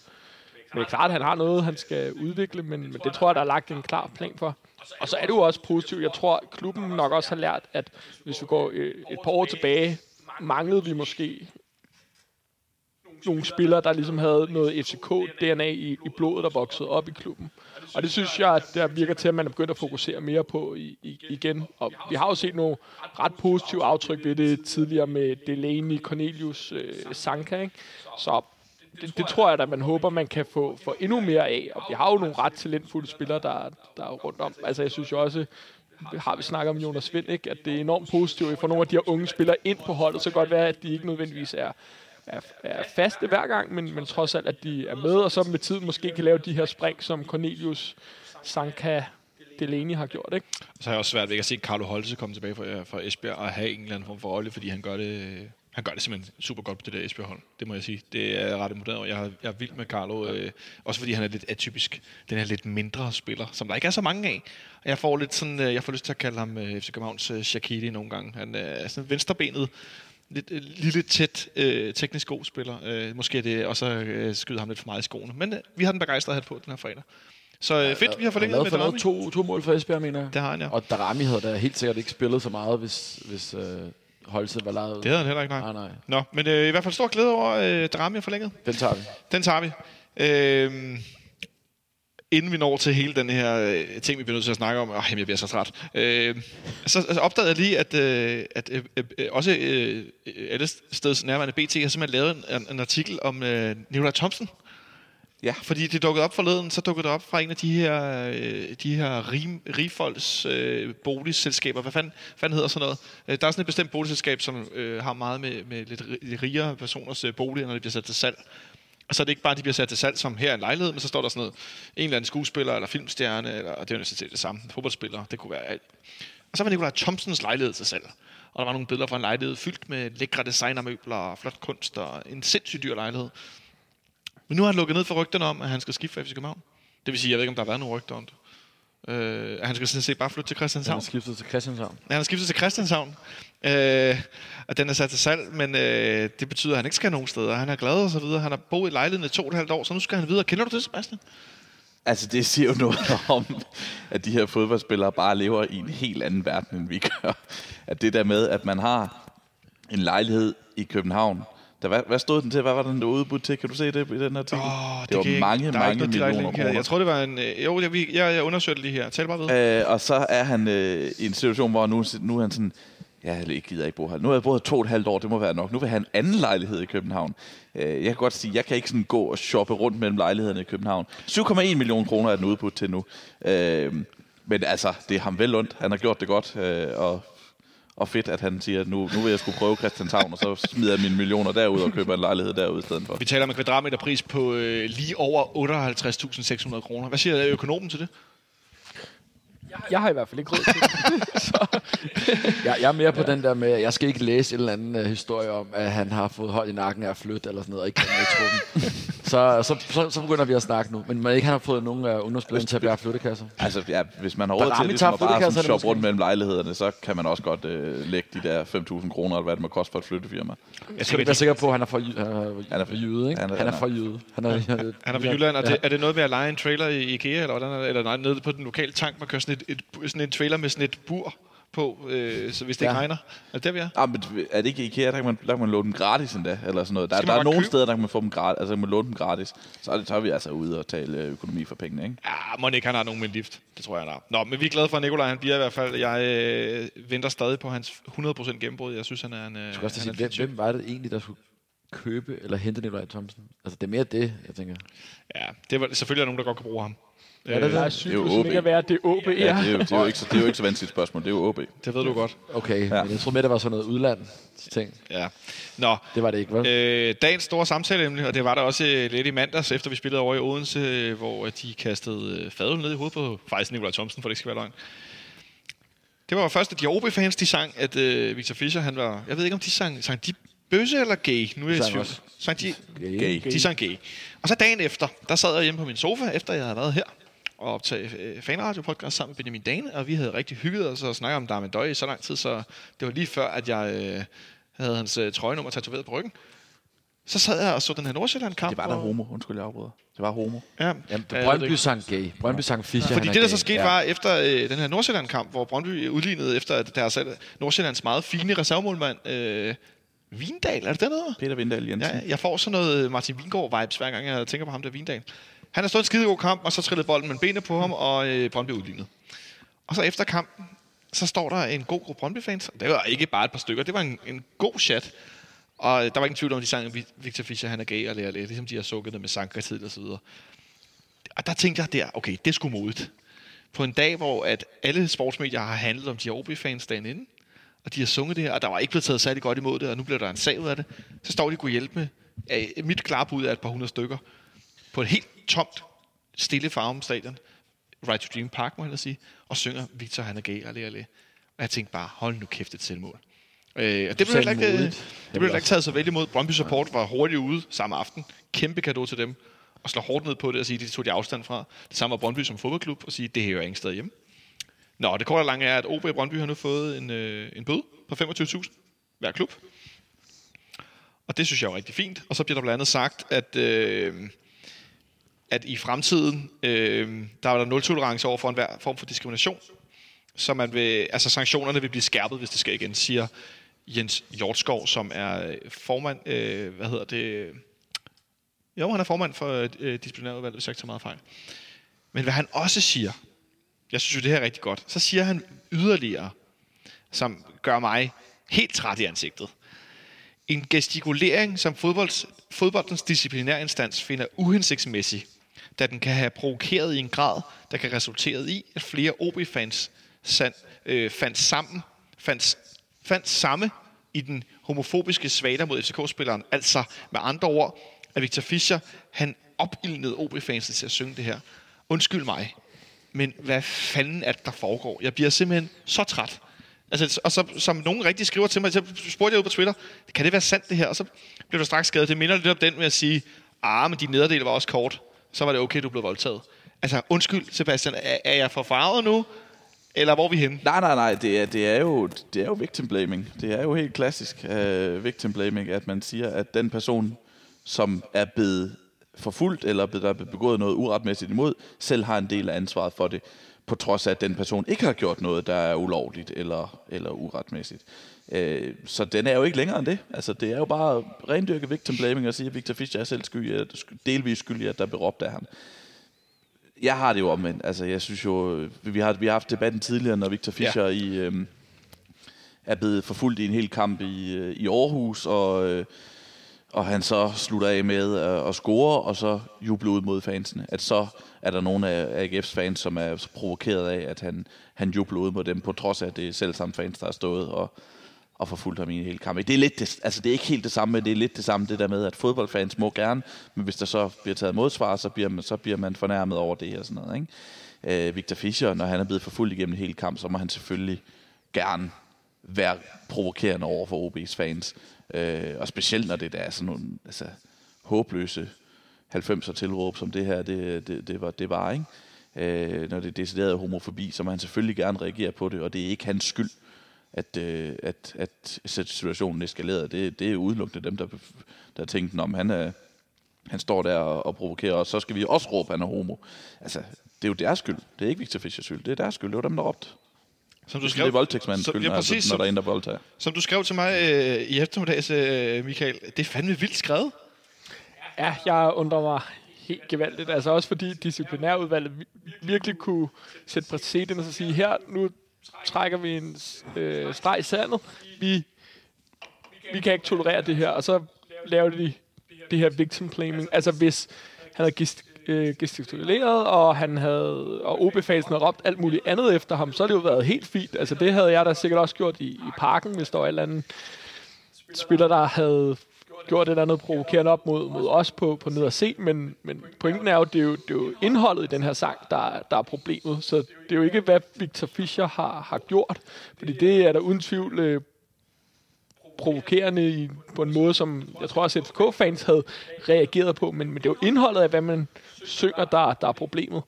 Speaker 4: Men det er klart, at han har noget, han skal udvikle, men, men det tror jeg, der er lagt en klar plan for. Og så er det jo også positivt. Jeg tror, klubben nok også har lært, at hvis vi går øh, et par år tilbage, manglede vi måske nogle spillere, der ligesom havde noget FCK-DNA i, i blodet, der voksede op i klubben. Og det synes jeg, at der virker til, at man er begyndt at fokusere mere på i, i, igen. Og vi har jo set nogle ret positive aftryk ved det tidligere med Delaney, Cornelius, øh, Sanka. Ikke? Så det, det tror jeg, at man håber, man kan få, få endnu mere af. Og vi har jo nogle ret talentfulde spillere, der, der er rundt om. Altså jeg synes jo også, har vi snakket om Jonas Vind, ikke? at det er enormt positivt at få nogle af de her unge spillere ind på holdet. Så kan godt være, at de ikke nødvendigvis er, er, er faste hver gang, men, men trods alt, at de er med, og så med tiden måske kan lave de her spring, som Cornelius, Sanka, Delaney har gjort. Ikke?
Speaker 2: Så har jeg også svært ved at se Carlo Holse komme tilbage fra, fra Esbjerg og have en eller anden form for rolle, fordi han gør det, øh, han gør det simpelthen super godt på det der Esbjerg-hold. Det må jeg sige. Det er ret imponeret over. Jeg, er- jeg er vild med Carlo, øh, også fordi han er lidt atypisk. Den her lidt mindre spiller, som der ikke er så mange af. Jeg får lidt sådan, øh, jeg får lyst til at kalde ham øh, FC Københavns øh, Shaqiri nogle gange. Han er sådan venstrebenet, lidt øh, lille, tæt, øh, teknisk god spiller. Øh, måske er det også øh, skyde ham lidt for meget i skoene. Men øh, vi har den begejstrede hat på den her fredag. Så øh, fedt, vi har forlænget med
Speaker 5: for
Speaker 2: Darami.
Speaker 5: to, to mål for Esbjerg, mener jeg.
Speaker 2: Det har han, ja.
Speaker 5: Og Darami havde da helt sikkert ikke spillet så meget, hvis, hvis øh, Holse var lejet ud.
Speaker 2: Det havde han heller ikke, nej.
Speaker 5: Nej, nej.
Speaker 2: Nå, men øh, i hvert fald stor glæde over øh, Drami forlænget.
Speaker 5: Den tager vi.
Speaker 2: Den tager vi. Øh, inden vi når til hele den her øh, ting, vi bliver nødt til at snakke om, åh, jamen, jeg bliver så træt, øh, så altså, opdagede jeg lige, at, øh, at øh, øh, også øh, alle steds nærmere BT har simpelthen lavet en, en, en artikel om øh, Nikolaj Thomsen.
Speaker 3: Ja.
Speaker 2: Fordi det dukkede op forleden, så dukkede det op fra en af de her, øh, de her rim, rigfolds øh, boligselskaber. Hvad fanden, fanden hedder sådan noget? Øh, der er sådan et bestemt boligselskab, som øh, har meget med, med lidt, rigere personers øh, boliger, når de bliver sat til salg. Og så er det ikke bare, at de bliver sat til salg som her en lejlighed, men så står der sådan noget, en eller anden skuespiller, eller filmstjerne, eller og det er jo næsten set det samme, fodboldspiller, det kunne være alt. Og så var Nikolaj Thompsons lejlighed til salg. Og der var nogle billeder fra en lejlighed fyldt med lækre designermøbler og flot kunst og en sindssygt dyr lejlighed. Men nu har han lukket ned for rygterne om, at han skal skifte fra FC København. Det vil sige, jeg ved ikke, om der har været nogle rygter om det. Øh, at han skal sådan set bare flytte til
Speaker 5: Han
Speaker 2: Christianshavn.
Speaker 5: har skiftet til Christianshavn.
Speaker 2: Ja, han har skiftet til Christianshavn. Øh, og den er sat til salg, men øh, det betyder, at han ikke skal nogen steder. Han er glad og så videre. Han har boet i lejligheden i to og et halvt år, så nu skal han videre. Kender du det, Sebastian?
Speaker 3: Altså, det siger jo noget [LAUGHS] om, at de her fodboldspillere bare lever i en helt anden verden, end vi gør. At det der med, at man har en lejlighed i København. Der, hvad, hvad stod den til? Hvad var den der udbudt til? Kan du se det i den artikel?
Speaker 2: Oh,
Speaker 3: det, var mange, mange millioner kroner.
Speaker 2: Jeg tror, det var en... Øh, jo, jeg, jeg, jeg undersøgte det lige her. Tal bare ved.
Speaker 3: Øh, og så er han øh, i en situation, hvor nu, nu er han sådan, ja, jeg gider ikke bo her. Nu har jeg boet to og et halvt år, det må være nok. Nu vil han en anden lejlighed i København. Øh, jeg kan godt sige, jeg kan ikke sådan gå og shoppe rundt mellem lejlighederne i København. 7,1 millioner kroner er den udbudt til nu. Øh, men altså, det er ham vel ondt. Han har gjort det godt, og, og fedt, at han siger, at nu, nu vil jeg skulle prøve Christianshavn, og så smider jeg mine millioner derud og køber en lejlighed derud i stedet for.
Speaker 2: Vi taler om en kvadratmeterpris på øh, lige over 58.600 kroner. Hvad siger økonomen til det?
Speaker 4: Jeg har i hvert fald ikke råd til det. så,
Speaker 5: Jeg, jeg er mere på den der med, at jeg skal ikke læse en eller anden uh, historie om, at han har fået hold i nakken af at flytte eller sådan noget, og ikke kan med i truppen. [LAUGHS] så, så, så, så, begynder vi at snakke nu. Men man ikke han har fået nogen af ungdomsspillerne til at bære flyttekasser.
Speaker 3: Altså, ja, hvis man har råd til ligesom at bare sådan shoppe
Speaker 5: måske.
Speaker 3: rundt mellem lejlighederne, så kan man også godt øh, lægge de der 5.000 kroner, eller hvad det må koste for et flyttefirma.
Speaker 2: Jeg
Speaker 5: Skal du være sikker på, at han er fra, Jy- han er, fra Jyde, ikke?
Speaker 3: han er-
Speaker 5: Han er,
Speaker 3: han er-
Speaker 5: fra Jyde. Han er,
Speaker 2: Han er fra Jylland, og det, er det noget med at lege en trailer i IKEA, eller hvordan er det? Eller nej, nede på den lokale tank, man kører sådan, et, et, sådan en trailer med sådan et bur på, øh, så hvis det
Speaker 5: Ja.
Speaker 2: ikke regner. Er det der, vi er?
Speaker 3: Ah, men er det ikke IKEA, der kan man, der kan man låne dem gratis endda, eller sådan noget. Der, der er nogle
Speaker 2: købe?
Speaker 3: steder, der kan man få dem gratis, altså man låne dem gratis. Så er, det, så er vi altså ude og tale øh, økonomi for pengene, ikke?
Speaker 2: Ja, må ikke han har nogen med lift. Det tror jeg, han har. Nå, men vi er glade for, at Nikolaj han bliver i hvert fald. Jeg øh, venter stadig på hans 100% gennembrud. Jeg synes, han er en... Øh,
Speaker 5: skal også
Speaker 2: er
Speaker 5: sige, hvem, hvem var det egentlig, der skulle købe eller hente Nikolaj Thomsen? Altså, det er mere det, jeg tænker.
Speaker 2: Ja, det var selvfølgelig er nogen, der godt kan bruge ham.
Speaker 5: Ja, det
Speaker 2: Øh,
Speaker 5: er
Speaker 4: der er
Speaker 5: det.
Speaker 4: cyklusen
Speaker 3: OB.
Speaker 4: ikke at være, det er OB.
Speaker 3: Ja,
Speaker 4: Ja,
Speaker 3: det, er jo, det, er jo ikke, så, det er jo ikke så vanskeligt spørgsmål, det er jo OB.
Speaker 2: det ved du godt.
Speaker 5: Okay,
Speaker 3: Ja.
Speaker 5: men jeg troede mere, det var sådan noget udland ting.
Speaker 2: Ja. Nå,
Speaker 5: Det var det ikke, vel?
Speaker 2: Øh, dagens store samtale, og det var der også øh, lidt i mandags, efter vi spillede over i Odense, øh, hvor de kastede fadøl ned i hovedet på faktisk Nikolaj Thomsen, for det ikke skal være løgn. Det var først, at de OB-fans, de sang, at øh, Victor Fischer, han var... Jeg ved ikke, om de sang, sang de bøsse eller gay? Nu er jeg i
Speaker 5: sang
Speaker 2: tvivl.
Speaker 5: også.
Speaker 2: Sang de,
Speaker 3: Gay.
Speaker 2: de sang gay. Og så dagen efter, der sad jeg hjemme på min sofa, efter jeg havde været her, og optage øh, fanradio-podcast sammen med Benjamin Dane, og vi havde rigtig hygget os og snakket om Darmen Døj i så lang tid, så det var lige før, at jeg øh, havde hans øh, trøjenummer tatoveret på ryggen. Så sad jeg og så den her Nordsjælland-kamp.
Speaker 3: Det var der
Speaker 2: hvor-
Speaker 3: homo, undskyld, jeg afbryder. Det var homo.
Speaker 2: Ja,
Speaker 5: Jamen,
Speaker 2: det
Speaker 5: Brøndby sang gay. Brøndby sang Fischer,
Speaker 2: Fordi det, der så skete, var efter øh, den her Nordsjælland-kamp, hvor Brøndby udlignede efter at deres Nordsjællands meget fine reservemålmand, øh, Vindal, er det dernede?
Speaker 3: Peter Vindal Jensen.
Speaker 2: Ja, jeg får sådan noget Martin Vingård-vibes, hver gang jeg tænker på ham der Vindal. Han har stået en skidegod kamp, og så trillede bolden med benene på ham, og øh, Brøndby udlignet. Og så efter kampen, så står der en god gruppe Brøndby-fans. Det var ikke bare et par stykker, det var en, en god chat. Og øh, der var ingen tvivl om, at de sang, at Victor Fischer han er gay og lærer lidt, ligesom de har sukket det med sankretid og så videre. Og der tænkte jeg der, okay, det skulle modigt. På en dag, hvor at alle sportsmedier har handlet om de her OB-fans dagen inden, og de har sunget det her, og der var ikke blevet taget særlig godt imod det, og nu bliver der en sag ud af det, så står de og kunne hjælpe med mit klare bud af et par hundrede stykker på et helt tomt, stille Farum stadion, Right to Dream Park, må jeg sige, og synger Victor han gay, alle, alle. Og jeg tænkte bare, hold nu kæft et selvmål. Øh, og det blev heller ikke, øh,
Speaker 5: modigt.
Speaker 2: det blev ikke taget så vel imod. Brøndby Support var hurtigt ude samme aften. Kæmpe gave til dem. Og slår hårdt ned på det og sige, at de tog de afstand fra. Det samme var Brøndby som fodboldklub og sige, det her er jo ingen sted hjemme. Nå, det korte og lange er, at OB Brøndby har nu fået en, øh, en bøde på 25.000 hver klub. Og det synes jeg er rigtig fint. Og så bliver der blandt andet sagt, at, øh, at i fremtiden, øh, der er der nul tolerance over for enhver form for diskrimination. Så man vil, altså sanktionerne vil blive skærpet, hvis det sker igen, siger Jens Hjortskov, som er øh, formand, øh, hvad hedder det? Jo, han er formand for øh, disciplinærudvalget, hvis jeg ikke tager meget fejl. Men hvad han også siger, jeg synes jo, det her er rigtig godt, så siger han yderligere, som gør mig helt træt i ansigtet. En gestikulering, som fodbolds, fodboldens disciplinærinstans finder uhensigtsmæssig, da den kan have provokeret i en grad, der kan resultere i, at flere OB-fans sand, øh, fandt sammen, fandt, fandt samme i den homofobiske svater mod FCK-spilleren. Altså med andre ord, at Victor Fischer, han opildnede OB-fansen til at synge det her. Undskyld mig, men hvad fanden er det, der foregår? Jeg bliver simpelthen så træt. Altså, og så, som nogen rigtig skriver til mig, så spurgte jeg ud på Twitter, kan det være sandt det her? Og så blev der straks skadet. Det minder lidt om den med at sige, ah, men din nederdel var også kort. Så var det okay, du blev voldtaget. Altså, undskyld, Sebastian, er, er jeg for farvet nu? Eller hvor er vi henne?
Speaker 3: Nej, nej, nej, det er, det er, jo, det er jo victim blaming. Det er jo helt klassisk uh, victim blaming, at man siger, at den person, som er blevet forfulgt, eller der er begået noget uretmæssigt imod, selv har en del af ansvaret for det, på trods af, at den person ikke har gjort noget, der er ulovligt eller, eller uretmæssigt. Uh, så den er jo ikke længere end det. Altså, det er jo bare rendyrket victim blaming at sige, at Victor Fischer er selv skyldig, delvis skyldig, at der blev råbt af ham jeg har det jo omvendt. Altså, jeg synes jo, vi har, vi har haft debatten tidligere, når Victor Fischer ja. i, øhm, er blevet forfulgt i en hel kamp i, øh, i Aarhus, og, øh, og han så slutter af med at, at score, og så jubler ud mod fansene. At så er der nogle af AGF's fans, som er provokeret af, at han, han jubler ud mod dem, på trods af, at det er selv samme fans, der har stået og, og forfulgte ham i hele kampen. kamp. Det er, lidt det, altså det er ikke helt det samme, men det er lidt det samme, det der med, at fodboldfans må gerne, men hvis der så bliver taget modsvar, så bliver man, så bliver man fornærmet over det og sådan noget. øh, Victor Fischer, når han er blevet forfulgt igennem hele kampen, kamp, så må han selvfølgelig gerne være provokerende over for OB's fans. Øh, og specielt når det der er sådan nogle altså, håbløse 90'er tilråb, som det her, det, det, det, var, det var, ikke? Øh, når det er decideret homofobi, så må han selvfølgelig gerne reagere på det, og det er ikke hans skyld, at, øh, at, at situationen eskalerede. Det, det er udelukkende dem, der, der tænkte, om han er, han står der og, og provokerer os, så skal vi også råbe, at han er homo. Altså, det er jo deres skyld. Det er ikke Victor Fischers skyld. Det er deres skyld. Det var dem, der råbte.
Speaker 2: Som
Speaker 3: du skrev, det er voldtægtsmandens skyld, ja, præcis, altså, når der er en, der voldtager.
Speaker 2: Som du skrev til mig øh, i eftermiddags, øh, Michael. Det er fandme vildt skrevet.
Speaker 4: Ja, jeg undrer mig helt gevaldigt. Altså også fordi disciplinærudvalget virkelig kunne sætte præcedens og sige, her, nu trækker vi en øh, streg i sandet. Vi, vi kan ikke tolerere det her. Og så laver de det her victim blaming. Altså hvis han havde gist, øh, gestikuleret, og han havde, og OB-fasen havde råbt alt muligt andet efter ham, så havde det jo været helt fint. Altså det havde jeg da sikkert også gjort i, i parken, hvis der var et eller andet spiller, der havde gjort et eller andet provokerende op mod, mod os på, på ned og se, men, men pointen er jo, det er jo, det er jo indholdet i den her sang, der, der er problemet. Så det er jo ikke, hvad Victor Fischer har, har gjort, fordi det er der uden tvivl øh, provokerende i, på en måde, som jeg tror også FCK-fans havde reageret på, men, men det er jo indholdet af, hvad man synger, der, der er problemet.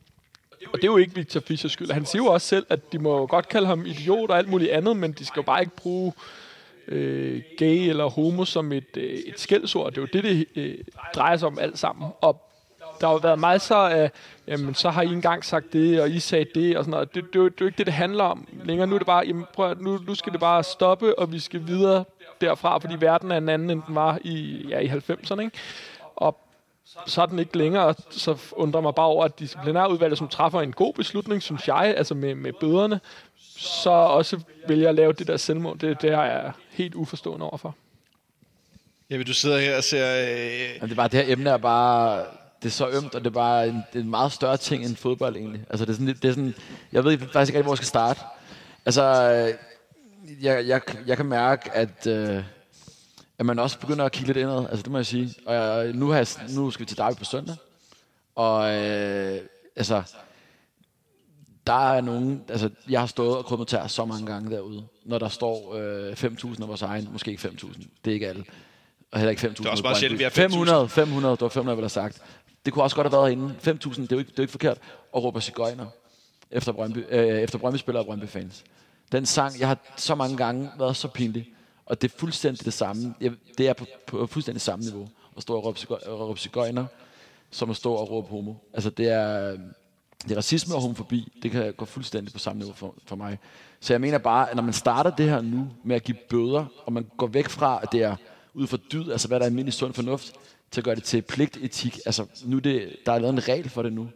Speaker 4: Og det er jo ikke Victor Fischers skyld. Han siger jo også selv, at de må godt kalde ham idiot og alt muligt andet, men de skal jo bare ikke bruge øh, gay eller homo som et, øh, et skældsord. Det er jo det, det øh, drejer sig om alt sammen. Og der har jo været meget så af, jamen, så har I engang sagt det, og I sagde det, og sådan noget. Det, det, det, det er jo ikke det, det handler om længere. Nu er det bare, jamen, prøv, nu, nu skal det bare stoppe, og vi skal videre derfra, fordi verden er en anden, end den var i, ja, i 90'erne. Ikke? Og så er den ikke længere, så undrer mig bare over, at disciplinærudvalget, som træffer en god beslutning, synes jeg, altså med, med bøderne, så også vælger at lave det der selvmål. Det, det er jeg helt uforstående overfor.
Speaker 2: Ja, men du sidder her og ser... Øh...
Speaker 5: Jamen, det er bare, det her emne er bare det er så ømt, og det er bare en, det er en meget større ting end fodbold egentlig. Altså det er sådan, det er sådan jeg ved faktisk ikke rigtig, hvor jeg skal starte. Altså, jeg, jeg, jeg kan mærke, at, øh, at man også begynder at kigge lidt indad. Altså det må jeg sige. Og jeg, nu, har jeg, nu skal vi til Derby på søndag. Og øh, altså, der er nogen, altså jeg har stået og kommenteret så mange gange derude, når der står øh, 5.000 af vores egen, måske ikke 5.000, det er ikke alle. Og heller ikke 5.000. Det er
Speaker 2: også bare sjældent, vi har
Speaker 5: 500, 500, det var 500, jeg ville have sagt. Det kunne også godt have været inde. 5.000, det er jo ikke, det er ikke forkert. Og råber cigøjner efter Brøndby, øh, efter Brøndby-spillere og Brøndby-fans. Den sang, jeg har så mange gange været så pinlig. Og det er fuldstændig det samme. Jeg, det er på, på fuldstændig samme niveau. At stå og råbe, råbe cigøjner, som at stå og råbe homo. Altså det er, det er racisme og homofobi. Det kan gå fuldstændig på samme niveau for, for mig. Så jeg mener bare, at når man starter det her nu med at give bøder, og man går væk fra, at det er ud for dyd, altså hvad der er almindelig sund fornuft, til at gøre det til pligtetik. Altså nu det, der er lavet en regel for det nu.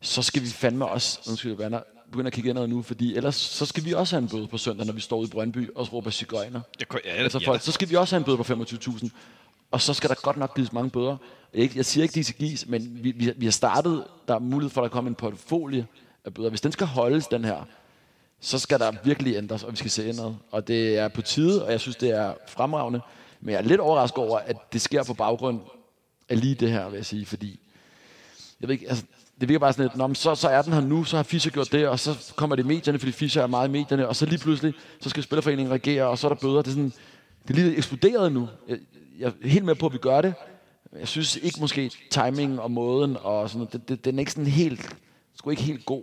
Speaker 5: Så skal vi fandme også, undskyld, Werner, begynde at kigge ind nu, fordi ellers så skal vi også have en bøde på søndag, når vi står ude i Brøndby og råber cigøjner.
Speaker 2: Ja, ja,
Speaker 5: altså folk, så skal vi også have en bøde på 25.000. Og så skal der godt nok gives mange bøder. Jeg, jeg siger ikke, de skal gives, men vi, vi, vi har startet, der er mulighed for, at der kommer en portfolio af bøder. Hvis den skal holdes, den her, så skal der virkelig ændres, og vi skal se indad. Og det er på tide, og jeg synes, det er fremragende. Men jeg er lidt overrasket over, at det sker på baggrund af lige det her, vil jeg sige, fordi jeg ved ikke, altså, det virker bare sådan lidt, Nå, så, så er den her nu, så har Fischer gjort det, og så kommer det i medierne, fordi Fischer er meget i medierne, og så lige pludselig, så skal Spillerforeningen reagere, og så er der bøder. Det er, sådan, det er lige eksploderet nu. Jeg, er helt med på, at vi gør det. Jeg synes ikke måske timing og måden, og sådan, det, det, den er ikke sådan helt, sgu ikke helt god.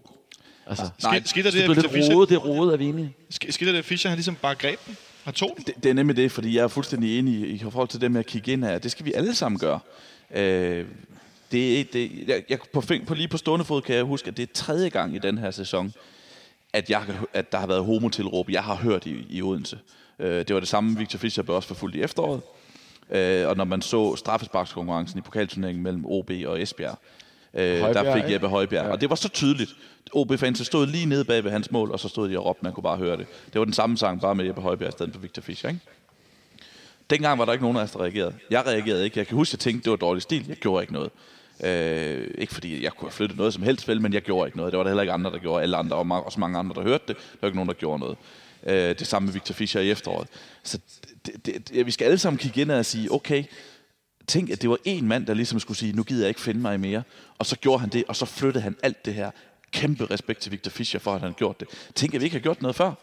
Speaker 5: Altså,
Speaker 2: nej, skidt, det, det,
Speaker 5: det, det, rodet, det er rodet, er vi enige?
Speaker 2: Skidt det, Fischer han ligesom bare greb den? Han tog den?
Speaker 3: Det, det er nemlig det, fordi jeg er fuldstændig enig i, i forhold til det med at kigge ind her. Det skal vi alle sammen gøre. Øh, det, det, jeg, jeg, på, på, lige på stående fod kan jeg huske, at det er tredje gang i den her sæson, at, jeg, at der har været homotilråb, jeg har hørt i, i Odense. Øh, det var det samme, Victor Fischer blev også forfulgt i efteråret. Øh, og når man så straffesparkskonkurrencen i pokalturneringen mellem OB og Esbjerg, øh, Højbjerg, der fik Jeppe Højbjerg. Ja. Og det var så tydeligt. OB-fans stod lige nede bag ved hans mål, og så stod de og råbte, man kunne bare høre det. Det var den samme sang, bare med Jeppe Højbjerg i stedet for Victor Fischer, ikke? Dengang var der ikke nogen af os, der reagerede. Jeg reagerede ikke. Jeg kan huske, at jeg tænkte, det var dårlig stil. Jeg gjorde ikke noget. Øh, ikke fordi jeg kunne have flyttet noget som helst, vel, men jeg gjorde ikke noget. Det var der heller ikke andre, der gjorde. Alle andre, og også mange andre, der hørte det. Der var ikke nogen, der gjorde noget. Øh, det samme med Victor Fischer i efteråret. Så det, det, det, vi skal alle sammen kigge ind og sige, okay, tænk, at det var en mand, der ligesom skulle sige, nu gider jeg ikke finde mig mere. Og så gjorde han det, og så flyttede han alt det her kæmpe respekt til Victor Fischer for, at han gjorde gjort det. Tænk, at vi ikke har gjort noget før.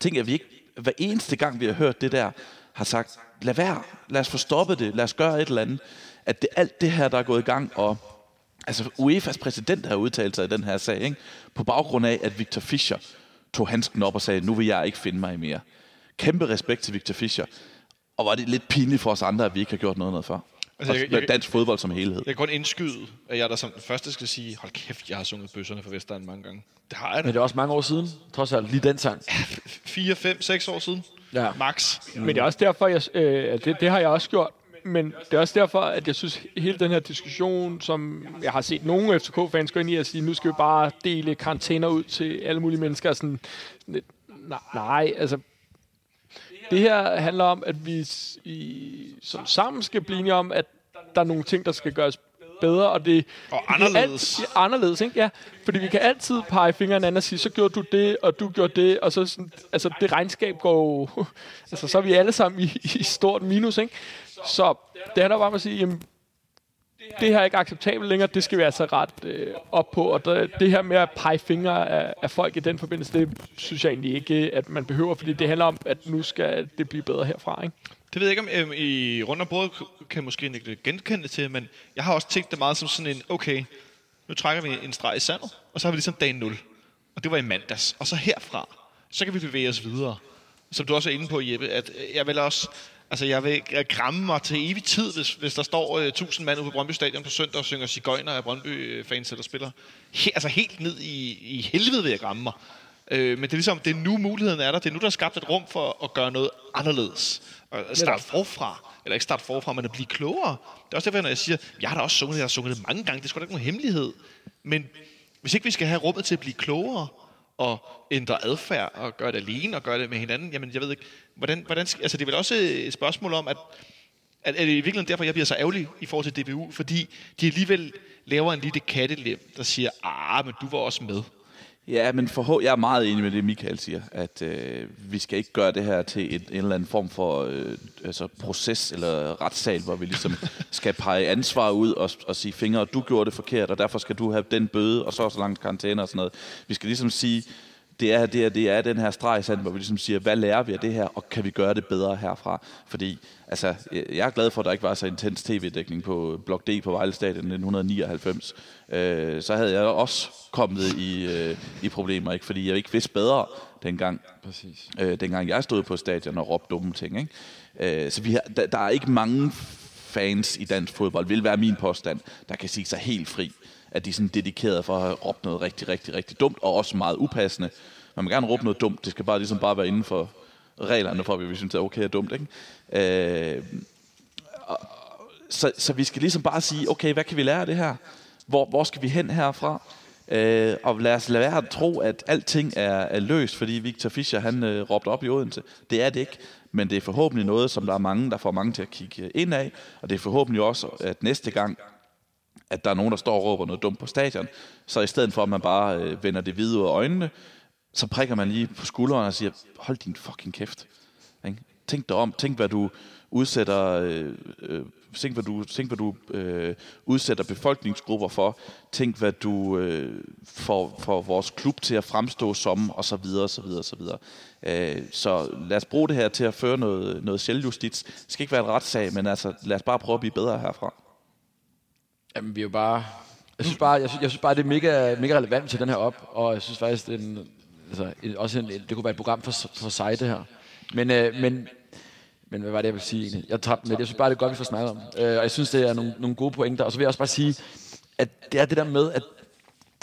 Speaker 3: Tænk, at vi ikke, hver eneste gang, vi har hørt det der, har sagt, lad være, lad os få stoppet det, lad os gøre et eller andet. At det alt det her, der er gået i gang, og altså UEFA's præsident har udtalt sig i den her sag, ikke? på baggrund af, at Victor Fischer tog handsken op og sagde, nu vil jeg ikke finde mig mere. Kæmpe respekt til Victor Fischer. Og var det lidt pinligt for os andre, at vi ikke har gjort noget, noget før. Altså, jeg, jeg, dansk fodbold som helhed.
Speaker 2: Jeg kan godt indskyde, at jeg der som den første skal sige, hold kæft, jeg har sunget bøsserne for Vestegn mange gange. Det har jeg da.
Speaker 5: Men det er også mange år siden, trods alt, lige den sang.
Speaker 2: 4, 5, 6 år siden.
Speaker 5: Ja.
Speaker 2: Max.
Speaker 4: Men det er også derfor, jeg, øh, det, det har jeg også gjort. Men det er også derfor, at jeg synes, hele den her diskussion, som jeg har set nogle FCK-fans gå ind i at sige, nu skal vi bare dele karantæner ud til alle mulige mennesker. Sådan, nej, nej, altså det her handler om, at vi i, som sammen skal blive enige om, at der er nogle ting, der skal gøres bedre, og det
Speaker 2: Og anderledes.
Speaker 4: Er alt, ja, anderledes, ikke? Ja, fordi vi kan altid pege fingeren an og sige, så gjorde du det, og du gjorde det, og så sådan, altså det regnskab går [LAUGHS] altså så er vi alle sammen i, i stort minus, ikke? Så det handler bare om at sige, jamen, det her er ikke acceptabelt længere, det skal vi altså ret øh, op på, og det, det her med at pege fingre af, af folk i den forbindelse, det synes jeg egentlig ikke, at man behøver, fordi det handler om, at nu skal det blive bedre herfra, ikke?
Speaker 2: Det ved jeg ikke, om øhm, i rundt om bordet kan måske ikke genkende det til, men jeg har også tænkt det meget som sådan en, okay, nu trækker vi en streg i sandet, og så har vi ligesom dag 0. Og det var i mandags. Og så herfra, så kan vi bevæge os videre. Som du også er inde på, Jeppe, at øh, jeg vil også, altså jeg vil gramme mig til evig tid, hvis, hvis der står uh, 1000 mand ude på Brøndby Stadion på søndag og synger cigøjner af Brøndby-fans eller spiller. He, altså helt ned i, i helvede vil jeg gramme mig. Øh, men det er ligesom, det er nu muligheden er der. Det er nu, der er skabt et rum for at gøre noget anderledes. Og starte forfra. Eller ikke starte forfra, men at blive klogere. Det er også derfor, når jeg siger, jeg har da også sunget jeg har sunget det mange gange. Det er sgu da ikke nogen hemmelighed. Men hvis ikke vi skal have rummet til at blive klogere, og ændre adfærd, og gøre det alene, og gøre det med hinanden, jamen jeg ved ikke, hvordan, hvordan altså det er vel også et spørgsmål om, at, at er det i virkeligheden derfor, jeg bliver så ærgerlig i forhold til DBU, fordi de alligevel laver en lille kattelem, der siger, ah, men du var også med.
Speaker 3: Ja, men for, jeg er meget enig med det, Michael siger, at øh, vi skal ikke gøre det her til en, en eller anden form for øh, altså proces eller retssal, hvor vi ligesom [LAUGHS] skal pege ansvar ud og, og sige, fingre, du gjorde det forkert, og derfor skal du have den bøde, og så og så langt karantæne og sådan noget. Vi skal ligesom sige, det er, det er, det er den her streg, sand, hvor vi ligesom siger, hvad lærer vi af det her, og kan vi gøre det bedre herfra? Fordi altså, jeg er glad for, at der ikke var så intens tv-dækning på Blok D på Vejle Stadion i 1999. Øh, så havde jeg også kommet i, øh, i problemer, ikke? fordi jeg ikke vidste bedre dengang,
Speaker 5: Præcis.
Speaker 3: øh, dengang jeg stod på stadion og råbte dumme ting. Ikke? Øh, så vi har, der, der er ikke mange fans i dansk fodbold, vil være min påstand, der kan sige sig helt fri at de er sådan dedikeret for at have råbt noget rigtig, rigtig, rigtig dumt, og også meget upassende. Man må gerne råbe noget dumt, det skal bare ligesom bare være inden for reglerne for, at vi synes, det er okay og dumt. Ikke? Øh, og, så, så vi skal ligesom bare sige, okay, hvad kan vi lære af det her? Hvor, hvor skal vi hen herfra? Øh, og lad os lade være at tro, at alting er, er løst, fordi Victor Fischer han øh, råbte op i Odense. Det er det ikke, men det er forhåbentlig noget, som der er mange, der får mange til at kigge ind af, og det er forhåbentlig også, at næste gang, at der er nogen, der står og råber noget dumt på stadion, så i stedet for, at man bare øh, vender det hvide ud af øjnene, så prikker man lige på skulderen og siger, hold din fucking kæft. Ikke? Tænk dig om, tænk hvad du udsætter, øh, øh, tænk hvad du, tænk, hvad du øh, udsætter befolkningsgrupper for, tænk hvad du øh, får, får vores klub til at fremstå som, og så videre, og så videre, og så videre. Øh, så lad os bruge det her til at føre noget, noget selvjustits. Det skal ikke være en retssag, men altså, lad os bare prøve at blive bedre herfra.
Speaker 5: Jamen, vi er jo bare... Jeg synes bare, jeg synes, jeg synes bare det er mega, mega relevant til den her op, og jeg synes faktisk, det, en, altså, en, også en, det kunne være et program for, for sig, det her. Men, øh, men, men hvad var det, jeg ville sige egentlig? Jeg tabte med det. Jeg synes bare, det er godt, vi får snakket om. Øh, og jeg synes, det er nogle, nogle gode pointer. Og så vil jeg også bare sige, at det er det der med, at,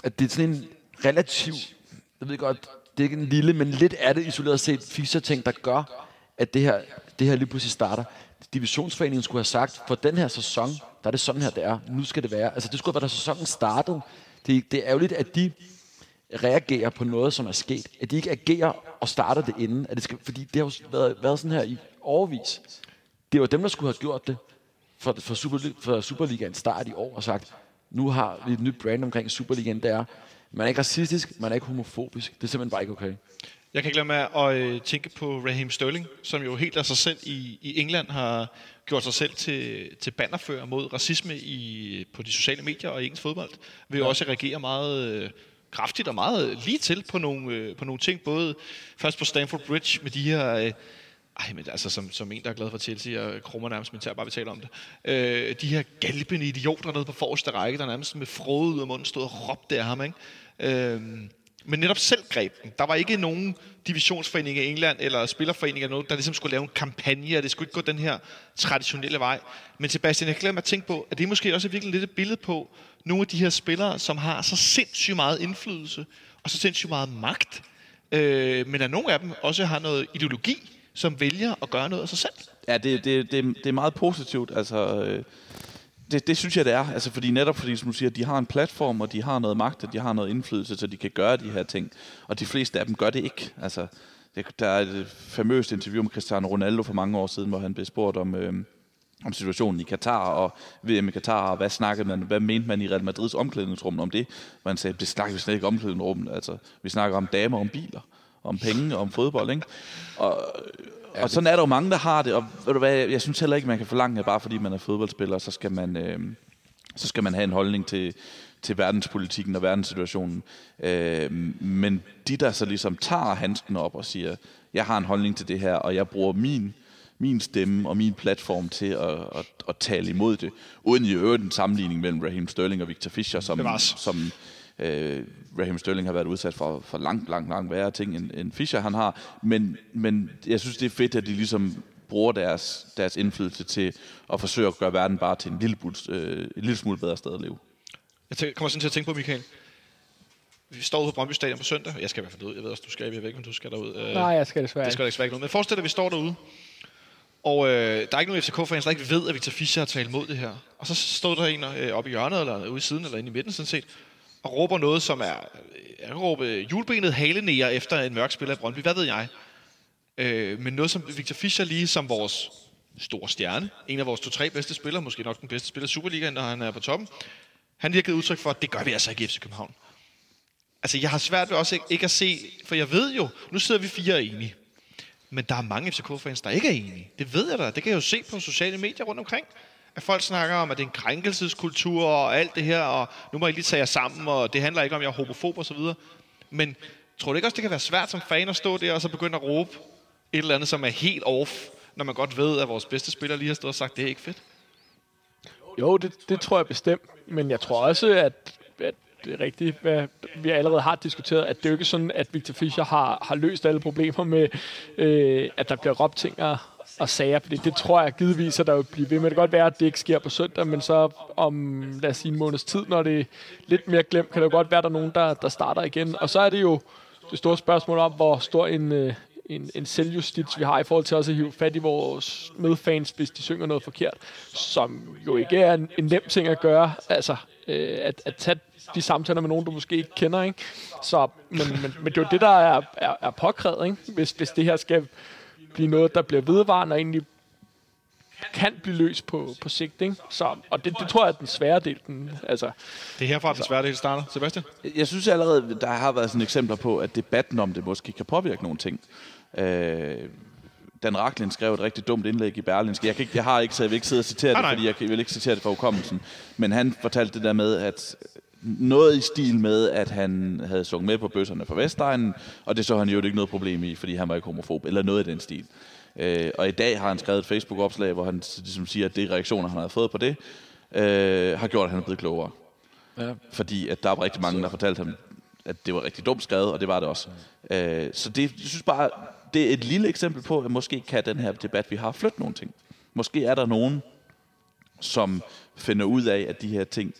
Speaker 5: at det er sådan en relativ... Jeg ved godt, det er ikke en lille, men lidt er det isoleret set fischer-ting, der gør, at det her, det her lige pludselig starter. Divisionsforeningen skulle have sagt, for den her sæson, der er det sådan her, det er. Nu skal det være. Altså, det skulle have været, da sæsonen startede. Det, det er ærgerligt, at de reagerer på noget, som er sket. At de ikke agerer og starter det inden. At det skal, fordi det har jo været, været sådan her i overvis. Det var dem, der skulle have gjort det for, for, Super, for Superligaen start i år og sagt, nu har vi et nyt brand omkring Superligaen, det er, man er ikke racistisk, man er ikke homofobisk. Det er simpelthen bare ikke okay.
Speaker 2: Jeg kan ikke lade med at øh, tænke på Raheem Sterling, som jo helt af sig selv i, i England har gjort sig selv til, til bannerfører mod racisme i, på de sociale medier og i engelsk fodbold. Vil jo også reagere meget øh, kraftigt og meget lige til på nogle, øh, på nogle ting. Både først på Stamford Bridge med de her... Øh, ej, men altså som, som en, der er glad for Chelsea, og krummer nærmest min tær, bare vi taler om det. Øh, de her galbende idioter nede på forreste række, der nærmest med frode ud af munden stod og råbte af ham, ikke? Øh, men netop selv greb den. Der var ikke nogen divisionsforening i England eller spillerforening eller noget, der ligesom skulle lave en kampagne, og det skulle ikke gå den her traditionelle vej. Men Sebastian, jeg glemmer at tænke på, at det er måske også virkelig lidt et billede på nogle af de her spillere, som har så sindssygt meget indflydelse og så sindssygt meget magt, øh, men at nogle af dem også har noget ideologi, som vælger at gøre noget af sig selv.
Speaker 3: Ja, det, det, det, det er meget positivt. Altså, øh, det, det synes jeg, det er. Altså, fordi netop fordi, som du siger, de har en platform, og de har noget magt, og de har noget indflydelse, så de kan gøre de her ting. Og de fleste af dem gør det ikke. Altså, det, der er et famøst interview med Cristiano Ronaldo for mange år siden, hvor han blev spurgt om, øh, om situationen i Katar og VM i Katar, og hvad snakkede man, hvad mente man i Real Madrids omklædningsrum om det? Hvor han sagde, det snakker vi slet ikke om omklædningsrummet. Altså, vi snakker om damer, om biler, om penge, om fodbold, ikke? Og, og sådan er der jo mange, der har det, og ved du hvad, jeg synes heller ikke, man kan forlange, at bare fordi man er fodboldspiller, så skal man, øh, så skal man have en holdning til, til verdenspolitikken og verdenssituationen. Øh, men de, der så ligesom tager handsken op og siger, jeg har en holdning til det her, og jeg bruger min, min stemme og min platform til at, at, at tale imod det, uden i øvrigt en sammenligning mellem Raheem Sterling og Victor Fischer, som, som øh, Raheem Sterling har været udsat for, for langt, langt, langt værre ting, end, end Fischer han har. Men, men jeg synes, det er fedt, at de ligesom bruger deres, deres indflydelse til at forsøge at gøre verden bare til en lille, øh, en lille smule bedre sted at leve.
Speaker 2: Jeg tænker, kommer sådan til at tænke på, Michael. Vi står ude på Brøndby Stadion på søndag. Jeg skal i hvert fald ud. Jeg ved også, du skal. Jeg ved ikke, om du skal derud.
Speaker 4: Nej, jeg skal desværre
Speaker 2: Det skal desværre ikke noget. Men forestil dig, at vi står derude. Og øh, der er ikke nogen FCK-fans, der ikke ved, at Victor Fischer har talt mod det her. Og så stod der en øh, oppe i hjørnet, eller ude i siden, eller inde i midten sådan set, og råber noget, som er... Jeg råbe julebenet halenæger efter en mørk spiller i Brøndby. Hvad ved jeg? Øh, men noget som Victor Fischer lige som vores store stjerne, en af vores to-tre bedste spillere, måske nok den bedste spiller i Superligaen, når han er på toppen, han lige har givet udtryk for, at det gør vi altså ikke i FC København. Altså, jeg har svært ved også ikke, ikke at se, for jeg ved jo, nu sidder vi fire enige, men der er mange FCK-fans, der ikke er enige. Det ved jeg da. Det kan jeg jo se på sociale medier rundt omkring at folk snakker om, at det er en krænkelseskultur og alt det her, og nu må I lige tage jer sammen, og det handler ikke om, at jeg er homofob og så videre. Men tror du ikke også, det kan være svært som fan at stå der og så begynde at råbe et eller andet, som er helt off, når man godt ved, at vores bedste spiller lige har stået og sagt, det er ikke fedt?
Speaker 4: Jo, det, det tror jeg bestemt. Men jeg tror også, at, at det er rigtigt, hvad vi allerede har diskuteret, at det er jo ikke sådan, at Victor Fischer har, har løst alle problemer med, øh, at der bliver råbt ting og, og sager, fordi det tror jeg givetvis, at der vil blive ved med. Det kan godt være, at det ikke sker på søndag, men så om, lad os sige, en måneds tid, når det er lidt mere glemt, kan det godt være, at der er nogen, der, der starter igen. Og så er det jo det store spørgsmål om, hvor stor en, øh, en, en selvjustits, vi har i forhold til også at hive fat i vores medfans, hvis de synger noget forkert, som jo ikke er en, en nem ting at gøre. Altså, øh, at, at tage de samtaler med nogen, du måske ikke kender, ikke? Så, men, men, men det er jo det, der er, er, er påkrævet, ikke? Hvis, hvis det her skal blive noget, der bliver vedvarende og egentlig kan blive løst på, på sigt. Ikke? Så, og det, det tror jeg er den svære del. Den, altså,
Speaker 2: det er herfra, den svære del starter. Sebastian?
Speaker 3: Jeg synes allerede, der har været sådan eksempler på, at debatten om det måske kan påvirke nogle ting. Øh, Dan Raklin skrev et rigtig dumt indlæg i Berlinske. Jeg, kan ikke, jeg har ikke, så jeg vil ikke sidde og citere det, fordi jeg vil ikke citere det fra hukommelsen. Men han fortalte det der med, at noget i stil med, at han havde sunget med på bøsserne fra Vestegnen, og det så han jo ikke noget problem i, fordi han var ikke homofob, eller noget i den stil. Øh, og i dag har han skrevet et Facebook-opslag, hvor han ligesom siger, at det reaktioner, han har fået på det, øh, har gjort, at han er blevet klogere. Ja. Fordi at der er rigtig mange, der fortalte ham, at det var rigtig dumt skrevet, og det var det også. Øh, så det, jeg synes bare, det er et lille eksempel på, at måske kan den her debat, vi har, flytte nogle ting. Måske er der nogen, som finder ud af, at de her ting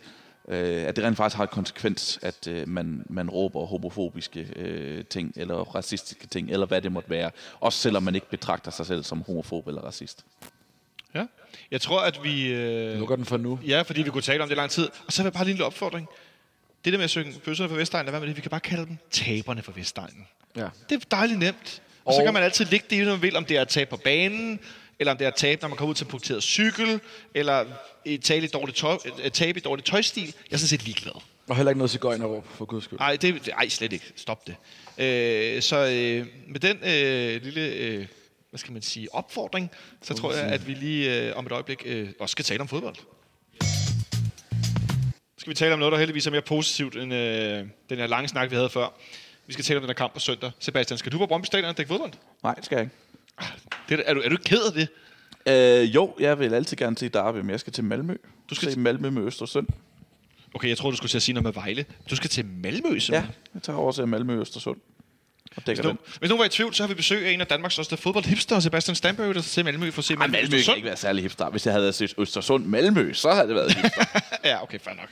Speaker 3: øh, at det rent faktisk har et konsekvens, at øh, man, man råber homofobiske øh, ting, eller racistiske ting, eller hvad det måtte være. Også selvom man ikke betragter sig selv som homofob eller racist.
Speaker 2: Ja, jeg tror, at vi... Øh,
Speaker 5: Lukker den for nu.
Speaker 2: Ja, fordi vi kunne tale om det lang tid. Og så vil jeg bare lige en lille opfordring. Det der med at synge bøsserne for Vestegnen, hvad med det? Vi kan bare kalde dem taberne for Vestegnen. Ja. Det er dejligt nemt. Og, og så kan man altid ligge det, når man vil, om det er at tabe på banen, eller om det er at tabe, når man kommer ud til en punkteret cykel, eller et tabe i dårlig, tøj, et tabe i dårlig tøjstil. Jeg er sådan set ligeglad.
Speaker 5: Og heller ikke noget cigøjnerråb, for guds skyld.
Speaker 2: Nej, det, ej, slet ikke. Stop det. Øh, så øh, med den øh, lille, øh, hvad skal man sige, opfordring, så tror jeg, at vi lige øh, om et øjeblik øh, også skal tale om fodbold. skal vi tale om noget, der heldigvis er mere positivt end øh, den her lange snak, vi havde før. Vi skal tale om den her kamp på søndag. Sebastian, skal du på Brøndby Stadion og dække fodbold?
Speaker 3: Nej, det skal jeg ikke.
Speaker 2: Det, er, du, er du ked af det?
Speaker 3: Øh, jo, jeg vil altid gerne se Derby, men jeg skal til Malmø.
Speaker 2: Du skal til-
Speaker 3: Malmø med Østersund.
Speaker 2: Okay, jeg tror du skulle til at sige noget med Vejle. Du skal til Malmø,
Speaker 3: Ja,
Speaker 2: simpelthen.
Speaker 3: jeg tager over til Malmø Østersund. Og
Speaker 2: Hvis,
Speaker 3: dækker
Speaker 2: nu,
Speaker 3: den.
Speaker 2: hvis nogen var i tvivl, så har vi besøg af en af Danmarks største fodboldhipster, Sebastian Stamberg, der til Malmø for at se
Speaker 3: Ej,
Speaker 2: Malmø,
Speaker 3: Malmø kan ikke være særlig hipster. Hvis jeg havde set Østersund Malmø, så havde det været hipster. [LAUGHS]
Speaker 2: Ja, okay, fair nok.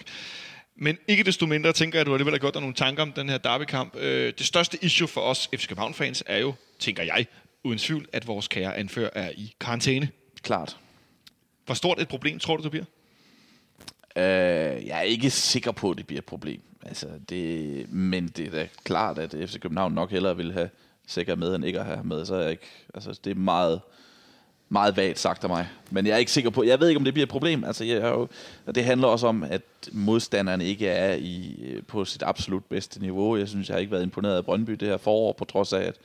Speaker 2: Men ikke desto mindre tænker jeg, at du alligevel har gjort dig nogle tanker om den her derbykamp. Øh, det største issue for os FC København-fans er jo, tænker jeg, uden tvivl, at vores kære anfører er i karantæne.
Speaker 3: Klart.
Speaker 2: Hvor stort et problem tror du, det bliver?
Speaker 3: Øh, jeg er ikke sikker på, at det bliver et problem. Altså, det, men det er da klart, at FC København nok hellere vil have sikker med, end ikke at have med. Så er jeg ikke, altså, det er meget, meget vagt sagt af mig. Men jeg er ikke sikker på, jeg ved ikke, om det bliver et problem. Altså, jeg er jo, det handler også om, at modstanderen ikke er i, på sit absolut bedste niveau. Jeg synes, jeg har ikke været imponeret af Brøndby det her forår, på trods af, at,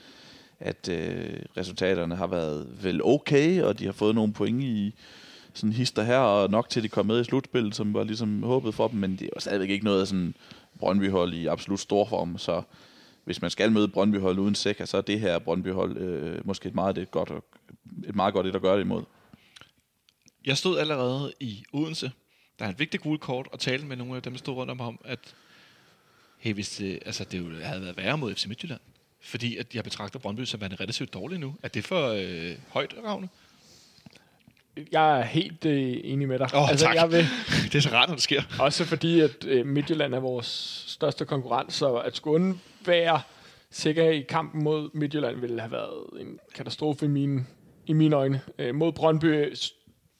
Speaker 3: at øh, resultaterne har været vel okay, og de har fået nogle point i, sådan hister her, og nok til, at de kom med i slutspillet, som var ligesom håbet for dem, men det er stadigvæk ikke noget af sådan Brøndby-hold i absolut stor form, så hvis man skal møde Brøndby-hold uden sækker, så er det her Brøndby-hold øh, måske et meget, det godt, et meget godt et at gøre det imod.
Speaker 2: Jeg stod allerede i Odense, der er en vigtig gule kort, og talte med nogle af dem, der stod rundt om ham, at hey, hvis det, altså, det jo havde været værre mod FC Midtjylland, fordi at jeg betragter Brøndby som værende relativt dårlig nu. Er det for øh, højt, Ravne?
Speaker 4: Jeg er helt øh, enig med dig.
Speaker 2: Åh,
Speaker 4: altså,
Speaker 2: tak.
Speaker 4: Jeg vil, [LAUGHS]
Speaker 2: Det er så rart, når det sker.
Speaker 4: også fordi, at øh, Midtjylland er vores største konkurrent, så at skulle undvære sikker i kampen mod Midtjylland ville have været en katastrofe i mine, i mine øjne. Øh, mod Brøndby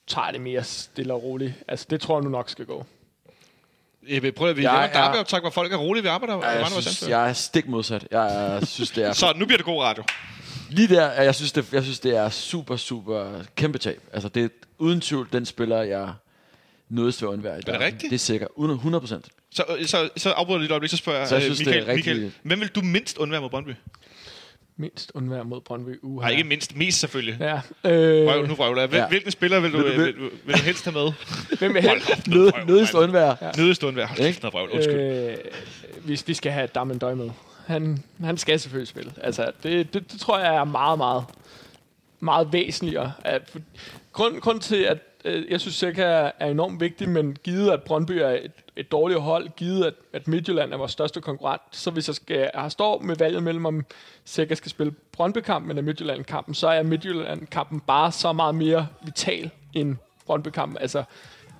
Speaker 4: tager det mere stille og roligt. Altså, det tror jeg nu nok skal gå.
Speaker 2: Jeg vil prøve at vi
Speaker 5: Jeg
Speaker 2: laver
Speaker 5: er-
Speaker 2: en derbyoptag, hvor folk er rolige ved arbejde.
Speaker 5: Ja, jeg, synes, jeg er stik modsat. Jeg, er- synes, det er...
Speaker 2: Så nu bliver det god radio.
Speaker 5: Lige der, jeg synes, det, jeg synes, det er super, super kæmpe tab. Altså, det er uden tvivl den spiller, jeg nødes ved at undvære. i
Speaker 2: det
Speaker 5: verden.
Speaker 2: rigtigt?
Speaker 5: Det er sikkert. Uden 100 procent.
Speaker 2: Så, så, så afbryder jeg lige et øjeblik, så spørger jeg,
Speaker 5: Så jeg
Speaker 2: øh,
Speaker 5: synes, det er
Speaker 2: Michael,
Speaker 5: rigtig-
Speaker 2: Michael, hvem vil du mindst undvære mod Brøndby?
Speaker 4: Mindst undvære mod Brøndby. Uh,
Speaker 2: Nej, ikke mindst, mest selvfølgelig.
Speaker 4: Ja. Øh,
Speaker 2: Røv, nu vrøvler jeg. Hvil,
Speaker 5: Ja.
Speaker 2: Hvilken spiller vil du,
Speaker 5: Vil du-
Speaker 2: vil, vil, vil du helst have med? [LAUGHS]
Speaker 4: hvem vil helst?
Speaker 2: vrøvl,
Speaker 5: Nødest
Speaker 2: mand.
Speaker 5: undvære.
Speaker 2: Nødest undvære. Hold kæft, noget vrøvl. Undskyld.
Speaker 4: Øh, hvis vi skal have Damendøj med. Han, han skal selvfølgelig spille. Altså, det, det, det tror jeg er meget, meget, meget væsentligere. At, grund, grund til, at øh, jeg synes, Seca er, er enormt vigtig, men givet, at Brøndby er et, et dårligt hold, givet, at, at Midtjylland er vores største konkurrent, så hvis jeg, skal, jeg står med valget mellem, om Seca skal spille Brøndby-kampen eller Midtjylland-kampen, så er Midtjylland-kampen bare så meget mere vital end Brøndby-kampen. Altså,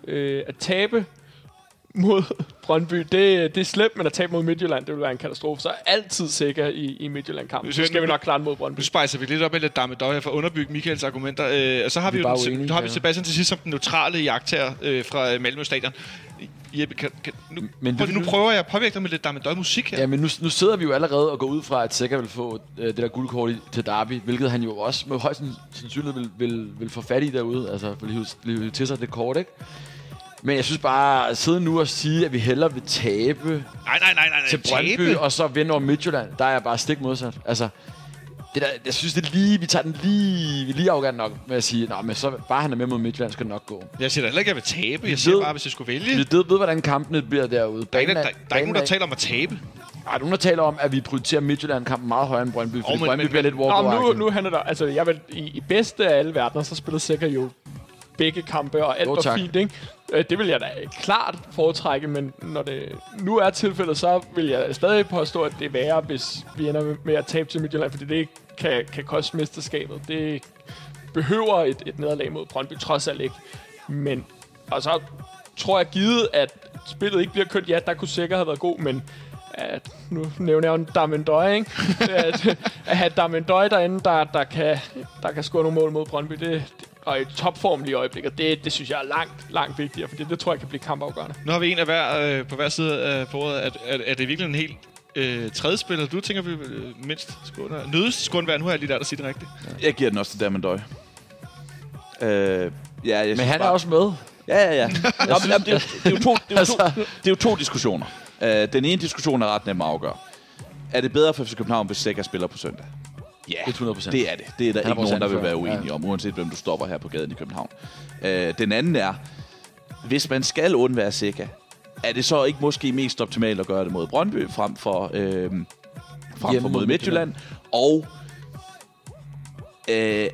Speaker 4: øh, at tabe mod Brøndby, det, det er slemt, men at tabe mod Midtjylland, det vil være en katastrofe. Så er altid sikker i, i Midtjylland-kampen. Så skal vi nok klare den mod Brøndby.
Speaker 2: Nu spejser vi lidt op med lidt damme døj her for at underbygge Michaels argumenter. Øh, og så har vi,
Speaker 5: Vi
Speaker 2: jo den,
Speaker 5: uenige,
Speaker 2: så har vi
Speaker 5: ja.
Speaker 2: Sebastian til sidst som den neutrale jagttager øh, fra øh, Malmø Stadion. Jeppe, kan, kan, nu,
Speaker 5: Men det-
Speaker 2: nu prøver jeg at påvirke dig med lidt damme døj musik her.
Speaker 5: Ja, men nu, nu sidder vi jo allerede og går ud fra, at Sikker vil få øh, det der guldkort i, til Derby, hvilket han jo også med højst sandsynlighed vil, vil, vil få fat i derude. Altså, vil hive, hive til sig det kort, ikke? Men jeg synes bare, at sidde nu og sige, at vi hellere vil tabe
Speaker 2: Nej, nej, nej, nej. nej.
Speaker 5: til Brøndby,
Speaker 2: Tabe.
Speaker 5: og så vinde over Midtjylland, der er jeg bare stik modsat. Altså, det der, jeg synes, det er lige, vi tager den lige, vi er lige arrogant nok med at sige, Nå, men så bare han er med mod Midtjylland, skal det nok gå.
Speaker 2: Jeg siger da heller ikke, at jeg vil tabe.
Speaker 5: Vi
Speaker 2: Jeg siger
Speaker 5: ved-
Speaker 2: bare, hvis jeg skulle vælge.
Speaker 5: Vi ved, ved hvordan kampene bliver derude.
Speaker 2: Der er, ikke, der, der, der er ikke nogen, der taler om at tabe.
Speaker 5: Der er nogen, der taler om, at vi prioriterer Midtjylland-kampen meget højere end Brøndby, fordi
Speaker 2: men-
Speaker 5: Brøndby
Speaker 2: men-
Speaker 5: bliver lidt walk
Speaker 4: nu, nu handler der, altså jeg vil, i, i bedste af alle verdener, så spillede Sikker jo begge kampe, og alt
Speaker 5: Jo,
Speaker 4: var fint, ikke? Øh, Det vil jeg da klart foretrække, men når det nu er tilfældet, så vil jeg stadig påstå, at det er værre, hvis vi ender med- at tabe til Midtjylland, fordi det kan, kan koste mesterskabet. Det behøver et, et nederlag mod Brøndby trods alt ikke. Men, og så tror jeg givet, at spillet ikke bliver kørt, ja, der kunne sikkert have været god, men at, nu nævner jeg jo Damendøj, ikke? [LAUGHS] at, at have Damendøj derinde, der, der, kan, der kan score nogle mål mod Brøndby, det, det og i topform lige i øjeblikket, det, det synes jeg er langt, langt vigtigere, fordi det tror jeg kan blive kampafgørende.
Speaker 2: Nu har vi en af hver, øh, på hver side af bordet. Er, er, er det virkelig en helt øh, tredje spiller, du tænker, vi vil mindst skulle? Nødest skulle. Nu har jeg lige der, der siger det rigtigt.
Speaker 3: Jeg giver den også til Damendøj. Øh, ja, jeg
Speaker 5: Men han er
Speaker 3: bare-
Speaker 5: også med.
Speaker 3: Ja, ja, ja. Nå, [LAUGHS] men, jamen, det, er jo, det, er jo to, det, er jo
Speaker 5: Altså-
Speaker 3: to, det er jo to diskussioner. Uh, den ene diskussion er ret nem at afgøre. Er det bedre for FC København, hvis Sækker spiller på søndag? Ja,
Speaker 5: 100%.
Speaker 3: det er det. Det er der
Speaker 5: er
Speaker 3: ikke nogen, der vil være uenige
Speaker 5: Ja.
Speaker 3: om, uanset hvem du stopper her på gaden i København. Uh, den anden er, hvis man skal undvære Sækker, er det så ikke måske mest optimalt at gøre det mod Brøndby frem for, øh, frem
Speaker 5: Hjemme
Speaker 3: for
Speaker 5: mod
Speaker 3: Midtjylland? Og øh,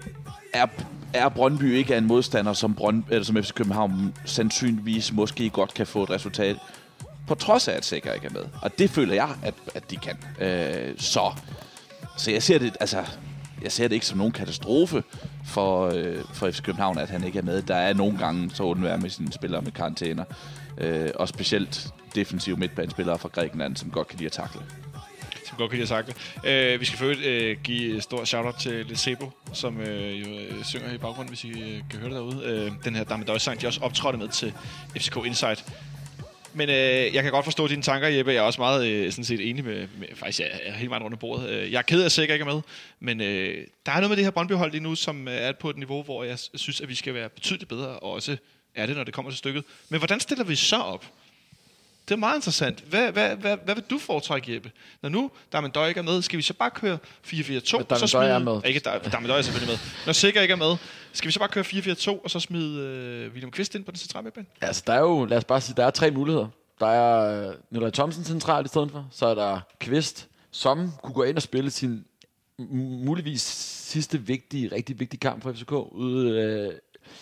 Speaker 3: er, er Brøndby ikke en modstander, som, Brønd, eller som FC København sandsynligvis måske godt kan få et resultat, på trods af, at Sikker ikke er med. Og det føler jeg, at, at de kan. Øh, så, så jeg ser det, altså, jeg ser det ikke som nogen katastrofe for, øh, for FC København, at han ikke er med. Der er nogle gange så undvær med sine spillere med karantæner. Øh, og specielt defensive midtbanespillere fra Grækenland, som godt kan lide at takle.
Speaker 2: som godt kan lide at takle. Øh, vi skal for øvrigt øh, give et stort shout-out til Lesebo, som øh, jo øh, synger i baggrunden, hvis I øh, kan høre det derude. Øh, den her Damme Døjs sang, de også optrådte med til FCK Insight. Men øh, jeg kan godt forstå dine tanker, Jeppe. Jeg er også meget øh, sådan set enig med, med faktisk jeg er hele vejen rundt om bordet. Øh, jeg er ked af, at Sikker ikke er med, men øh, der er noget med det her Brøndby-hold lige nu, som øh, er på et niveau, hvor jeg synes, at vi skal være betydeligt bedre, og også er det, når det kommer til stykket. Men hvordan stiller vi så op? Det er meget interessant. Hvad, hvad, hvad, hvad vil du foretrække, Jeppe? Når nu Damendøj ikke er med, skal vi så bare køre 4-4-2?
Speaker 5: Men
Speaker 2: og så
Speaker 5: Damendøj er
Speaker 2: smide-
Speaker 5: med.
Speaker 2: Ikke, Da- Damendøj er selvfølgelig med. Når Sikker ikke er med, skal vi så bare køre 4-4-2, og så smide øh, William Kvist ind på den centrale midtbane?
Speaker 5: Altså, der er jo, lad os bare sige, der er tre muligheder. Der er øh, Nikolaj Thomsen centralt i stedet for. Så er der Kvist, som kunne gå ind og spille sin muligvis sidste vigtige, rigtig vigtige kamp for FCK ude øh,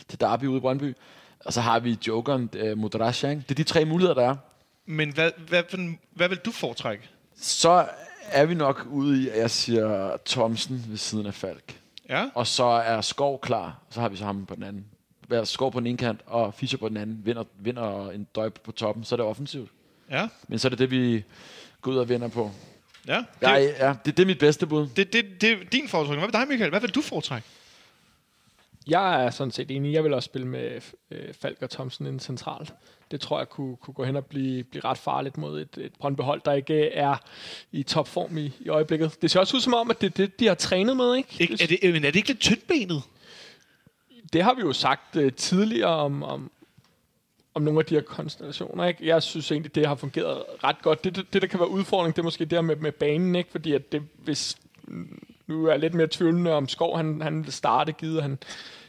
Speaker 5: til Derby ude i Brøndby. Og så har vi jokeren øh, Modrasja, ikke? Det er de tre muligheder, der er.
Speaker 2: Men hvad, hvad, hvad, hvad vil du foretrække?
Speaker 5: Så er vi nok ude i, at jeg siger Thomsen ved siden af Falk.
Speaker 2: Ja,
Speaker 5: Og så er Skov klar, så har vi så ham på den anden. Hver Skov på den ene kant, og Fischer på den anden. Vinder, vinder en døj på toppen, så er det offensivt.
Speaker 2: ja,
Speaker 5: Men så er det det, vi går ud og vinder på.
Speaker 2: ja. Det,
Speaker 5: Ja, ja det, det er mit bedste bud.
Speaker 2: det, det, det er din foretrækning. Hvad med dig, Michael? Hvad vil du foretrække?
Speaker 4: Jeg er sådan set enig. Jeg vil også spille med øh, Falk og Thomsen ind centralt. Det tror jeg kunne, kunne gå hen og blive, blive ret farligt mod et, et Brøndbehold, der ikke er i topform i, i øjeblikket. Det ser også ud som om, at det er det, de har trænet med, ikke?
Speaker 2: Ikke, er, det, men er det ikke lidt tyndbenet?
Speaker 4: det har vi jo sagt uh, tidligere om, om, om nogle af de her konstellationer. Ikke? Jeg synes egentlig, det har fungeret ret godt. Det, det, det der kan være udfordring, det er måske det her med, med banen, ikke? fordi at det, hvis nu er jeg lidt mere tvivlende om Skov, han, han vil starte, givet han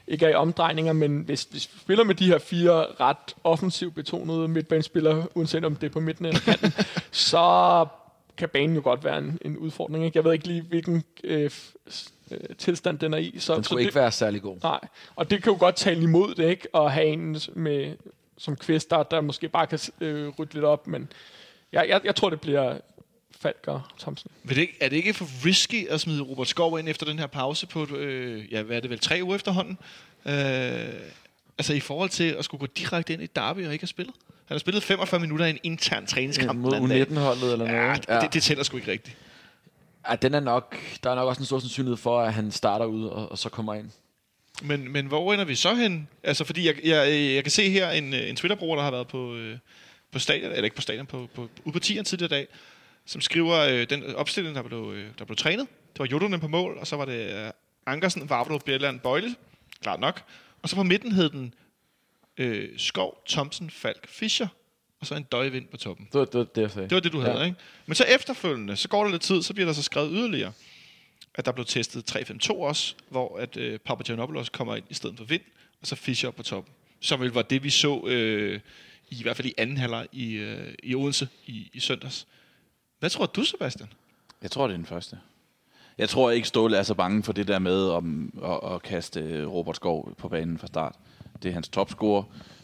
Speaker 4: ikke er i omdrejninger, men hvis, hvis vi spiller med de her fire ret offensivt betonede midtbanespillere, uanset om det er på midten eller kanten, [LAUGHS] så kan banen jo godt være en, en udfordring. Ikke? Jeg ved ikke lige, hvilken øh, øh, tilstand den er i. Så,
Speaker 5: Den
Speaker 4: så
Speaker 5: skulle
Speaker 4: det,
Speaker 5: ikke være særlig god.
Speaker 4: Nej, og det kan jo godt tale imod det, ikke? At have en med, som kvist, der, der måske bare kan øh, rydde lidt op, men jeg, jeg, jeg tror, det bliver Falk og Thomsen.
Speaker 2: Men det, ikke- er det ikke for risky at smide Robert Skov ind efter den her pause på, øh, ja, hvad er det vel, tre uger efterhånden? Øh, altså i forhold til at skulle gå direkte ind i Derby og ikke have spillet? Han har spillet 45 minutter i en intern træningskamp.
Speaker 5: Mod
Speaker 2: anden dag.
Speaker 5: U19-holdet eller
Speaker 2: Ja,
Speaker 5: noget.
Speaker 2: det, det tæller sgu ikke rigtigt.
Speaker 5: ja, den er nok, der er nok også en stor sandsynlighed for, at han starter ud og, og så kommer ind.
Speaker 2: Men, men hvor ender vi så hen? Altså, fordi jeg, jeg, jeg kan se her en, øh, en Twitter-bruger, der har været på, øh, på stadion, eller ikke på stadion, på, på, ude på tieren tidligere i dag, som skriver øh, den opstilling, der blev, øh, der blev trænet. Det var Jodonen på mål, og så var det øh, Ankersen, Vavlo, Bjelland, Bøjle. Klart nok. Og så på midten hed den øh, Skov, Thomsen, Falk, Fischer, og så en døjvind på toppen.
Speaker 5: Det var det, det jeg sagde.
Speaker 2: Det var det, du havde,
Speaker 5: Ja.
Speaker 2: ikke? Men så efterfølgende, så går der lidt tid, så bliver der så skrevet yderligere, at der blev testet 3-5-2 også, hvor at øh, Papagiannopoulos kommer ind i stedet for Vind, og så Fischer op på toppen. Som vel var det, vi så øh, i, i hvert fald i anden halvleg i, øh, i Odense i, i søndags. Hvad tror du, Sebastian?
Speaker 3: Jeg tror, det er den første. Jeg tror ikke, Ståle er så bange for det der med om, at, at kaste øh, Robert Skov på banen fra start. Det er hans topscorer.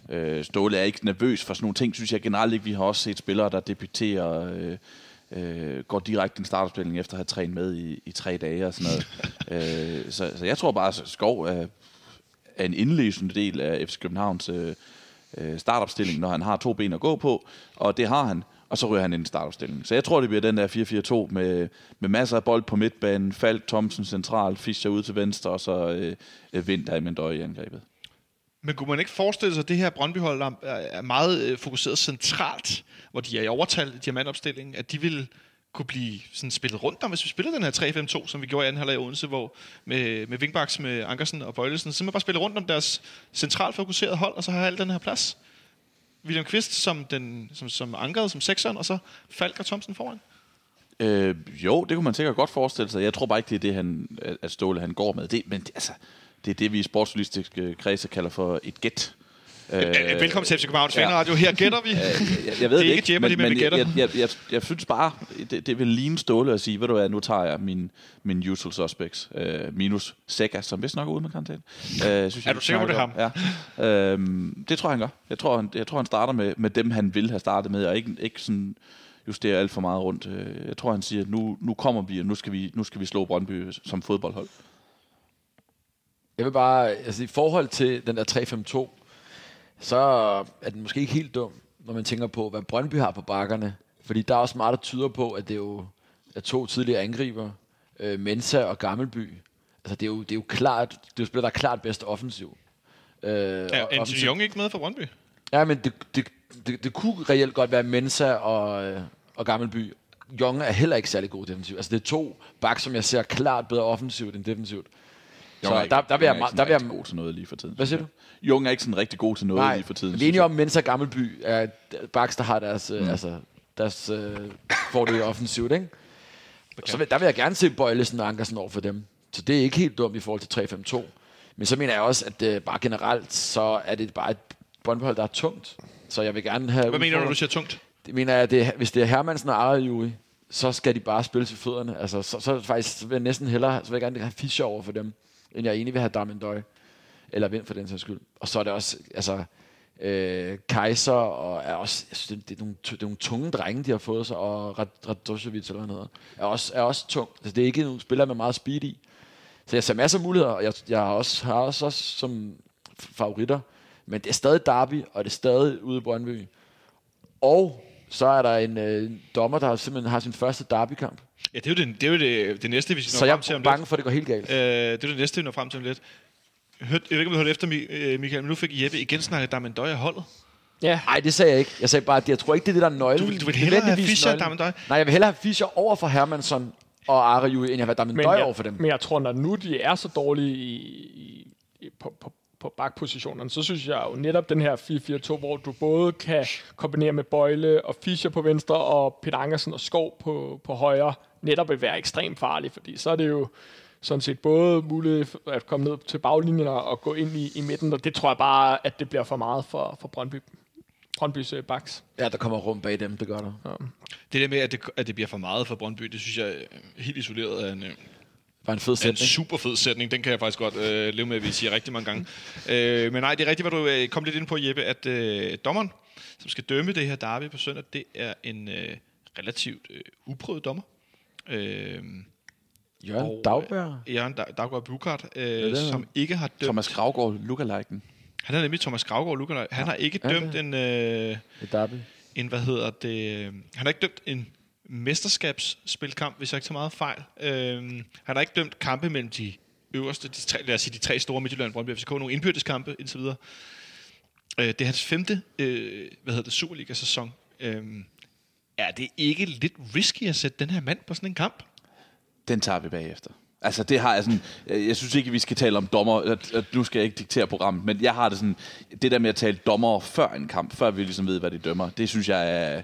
Speaker 3: Øh, Ståle er ikke nervøs for sådan nogle ting, synes jeg generelt ikke. Vi har også set spillere, der debuterer, øh, øh, går direkte i en startopstilling efter at have trænet med i, i tre dage og sådan noget. [LAUGHS] øh, så, så jeg tror bare, at Skov er, er en indlæsende del af FC Københavns øh, øh, startopstilling, når han har to ben at gå på, og det har han, og så ryger han ind i startopstillingen. Så jeg tror, det bliver den der 4-4-2 med, med masser af bold på midtbanen, Falk, Thomsen central, Fischer ud til venstre, og så øh, øh Vind der i Mendøj i angrebet.
Speaker 2: Men kunne man ikke forestille sig, at det her Brøndby-hold er meget øh, fokuseret centralt, hvor de er i overtal i diamantopstillingen, at de vil kunne blive sådan spillet rundt om, hvis vi spiller den her 3-5-2, som vi gjorde i anden halvleg i Odense, hvor med, med Vingbaks, med Ankersen og Bøjlesen, så man bare spille rundt om deres centralt fokuserede hold, og så har alt den her plads. William Kvist som, den, som, som ankeret, som sekseren, og så Falk og Thomsen foran.
Speaker 3: Øh, jo, det kunne man sikkert godt forestille sig. Jeg tror bare ikke, det er det, han, at Ståle han går med. Det, men det, altså, det er det, vi i sportsjournalistiske kredse kalder for et gæt.
Speaker 2: Øh, Velkommen til FC Københavns ja. Fanradio. Her gætter vi.
Speaker 3: jeg, jeg ved
Speaker 2: det er
Speaker 3: det
Speaker 2: ikke Jeopardy,
Speaker 3: men,
Speaker 2: men vi gætter.
Speaker 3: jeg, jeg, jeg, jeg, jeg synes bare, det, det vil ligne Ståle at sige, ved du hvad, nu tager jeg min, min usual suspects, øh, minus Sega, som vist nok er ude med karantæne. Øh, synes
Speaker 2: Er du sikker på, det er
Speaker 3: ham? Ja. Øhm, det tror jeg, han gør. Jeg tror, han, jeg tror, han starter med, med dem, han vil have startet med, og ikke, ikke sådan justere alt for meget rundt. Øh, Jeg tror, han siger, nu, nu kommer vi, og nu skal vi, nu skal vi slå Brøndby som fodboldhold.
Speaker 5: Jeg vil bare, altså i forhold til den der 3-5-2, så er den måske ikke helt dum, når man tænker på, hvad Brøndby har på bakkerne. Fordi der er også meget, der tyder på, at det er jo er to tidligere angriber, øh, Mensa og Gammelby. Altså det er jo, det er jo klart, det er jo spiller, der er klart bedst offensiv. Øh,
Speaker 2: Er
Speaker 5: og offensiv-
Speaker 2: Young ikke med for Brøndby?
Speaker 5: Ja, men det, det, det, det kunne reelt godt være Mensa og, øh, og Gammelby. Young er heller ikke særlig god defensivt. Altså det er to bak, som jeg ser klart bedre offensivt end defensivt. Så
Speaker 3: Jung er ikke-
Speaker 5: der, der vil jeg,
Speaker 3: Jung er ikke
Speaker 5: der
Speaker 3: sådan
Speaker 5: vil jeg,
Speaker 3: god til noget lige for tiden.
Speaker 5: Hvad siger du?
Speaker 3: Jung er ikke sådan rigtig god til noget
Speaker 5: Nej,
Speaker 3: lige for tiden.
Speaker 5: vi er enige
Speaker 3: jeg.
Speaker 5: om, Mensa Gammelby er baks, der har deres, mm. altså, deres øh, fordel offensivt, ikke? Okay. Så vil, der vil jeg gerne se Bøjlesen og Ankersen over for dem. Så det er ikke helt dumt i forhold til 3-5-2. Men så mener jeg også, at øh, bare generelt, så er det bare et båndbehold, der er tungt. Så jeg vil gerne have...
Speaker 2: Hvad mener du, når du siger tungt?
Speaker 5: Det mener jeg, at det, hvis det er Hermansen og Arajui, så skal de bare spille til fødderne. Altså, så, så, faktisk, så vil jeg næsten hellere, så vil jeg gerne have Fischer over for dem, end jeg egentlig vil have Darmendøj. Eller Vind for den sags skyld. Og så er det også, altså, øh, Kaiser, og er også, jeg synes, det, det, er nogle, det er nogle tunge drenge, de har fået sig, og Rad- Radosevic, eller hvad hedder, er også, er også tung. Altså, det er ikke nogle spillere med meget speed i. Så jeg ser masser af muligheder, og jeg, jeg har også, har også, også som favoritter. Men det er stadig Derby, og det er stadig ude i Brøndby. Og så er der en øh, dommer, der simpelthen har sin første derbykamp.
Speaker 2: Ja, det er jo det, det, er jo det, det næste, vi skal
Speaker 5: Så
Speaker 2: nå
Speaker 5: jeg
Speaker 2: frem til
Speaker 5: er
Speaker 2: om
Speaker 5: bange
Speaker 2: lidt.
Speaker 5: for, at det går helt galt.
Speaker 2: Øh, det er det næste, vi når frem til om lidt. Hørte, jeg ved ikke, om du hørte efter, øh, Michael, men nu fik Jeppe igen snakket Damendøj af holdet.
Speaker 4: Ja,
Speaker 5: Nej, det sagde jeg ikke. Jeg sagde bare, at jeg tror ikke, det er det, der er nøglen.
Speaker 2: Du vil- du vil hellere have Fischer
Speaker 5: nøglen.
Speaker 2: Damendøj?
Speaker 5: Nej, jeg vil hellere have Fischer over for Hermansson og Arajui, end jeg vil have
Speaker 4: men
Speaker 5: Damendøj over for dem.
Speaker 4: men jeg tror, når nu de er så dårlige i, i, i, på, på, på bakpositionerne, så synes jeg jo netop den her 4-4-2, hvor du både kan kombinere med Bøjle og Fischer på venstre, og Peter Angersen og Skov på, på højre, netop vil være ekstremt farlig, fordi så er det jo sådan set både muligt at komme ned til baglinjen og, gå ind i, i midten, og det tror jeg bare, at det bliver for meget for, for Brøndby, Brøndbys øh, baks.
Speaker 5: Ja, der kommer rum bag dem, det gør der.
Speaker 2: Det der med, at det, at det bliver for meget for Brøndby, det synes jeg øh, helt isoleret er en, øh,
Speaker 5: Var en fed
Speaker 2: er en
Speaker 5: sætning.
Speaker 2: super fed sætning. Den kan jeg faktisk godt øh, leve med, at vi siger rigtig mange gange. [LAUGHS] øh, men nej, det er rigtigt, hvad du øh, kom lidt ind på, Jeppe, at øh, dommeren, som skal dømme det her derby på søndag, det er en øh, relativt øh, uprøvet dommer. Øh,
Speaker 5: Jørgen
Speaker 2: og, øh, Jørgen Dag- Daggaard Bukart, øh,
Speaker 5: er
Speaker 2: som ikke har dømt...
Speaker 3: Thomas Gravgaard, lookalikeen.
Speaker 2: Han er nemlig Thomas Gravgaard Lukas. Han har ikke
Speaker 5: Ja,
Speaker 2: dømt
Speaker 5: det.
Speaker 2: en, øh,
Speaker 5: derby.
Speaker 2: en, hvad hedder det, øh, han har ikke dømt en mesterskabsspilkamp, hvis jeg ikke tager meget fejl. Øh, han har ikke dømt kampe mellem de øverste, de tre, lad os sige, de tre store Midtjylland, Brøndby FCK, nogle indbyrdeskampe indtil videre. Øh, det er hans femte, øh, hvad hedder det, Superliga-sæson. Øh, er det ikke lidt risky at sætte den her mand på sådan en kamp?
Speaker 3: Den tager vi bagefter. Altså, det har jeg sådan... Øh, jeg synes ikke, vi skal tale om dommer. At, at nu skal jeg ikke diktere programmet, men jeg har det sådan... Det der med at tale dommer før en kamp, før vi ligesom ved, hvad de dømmer, det synes jeg er...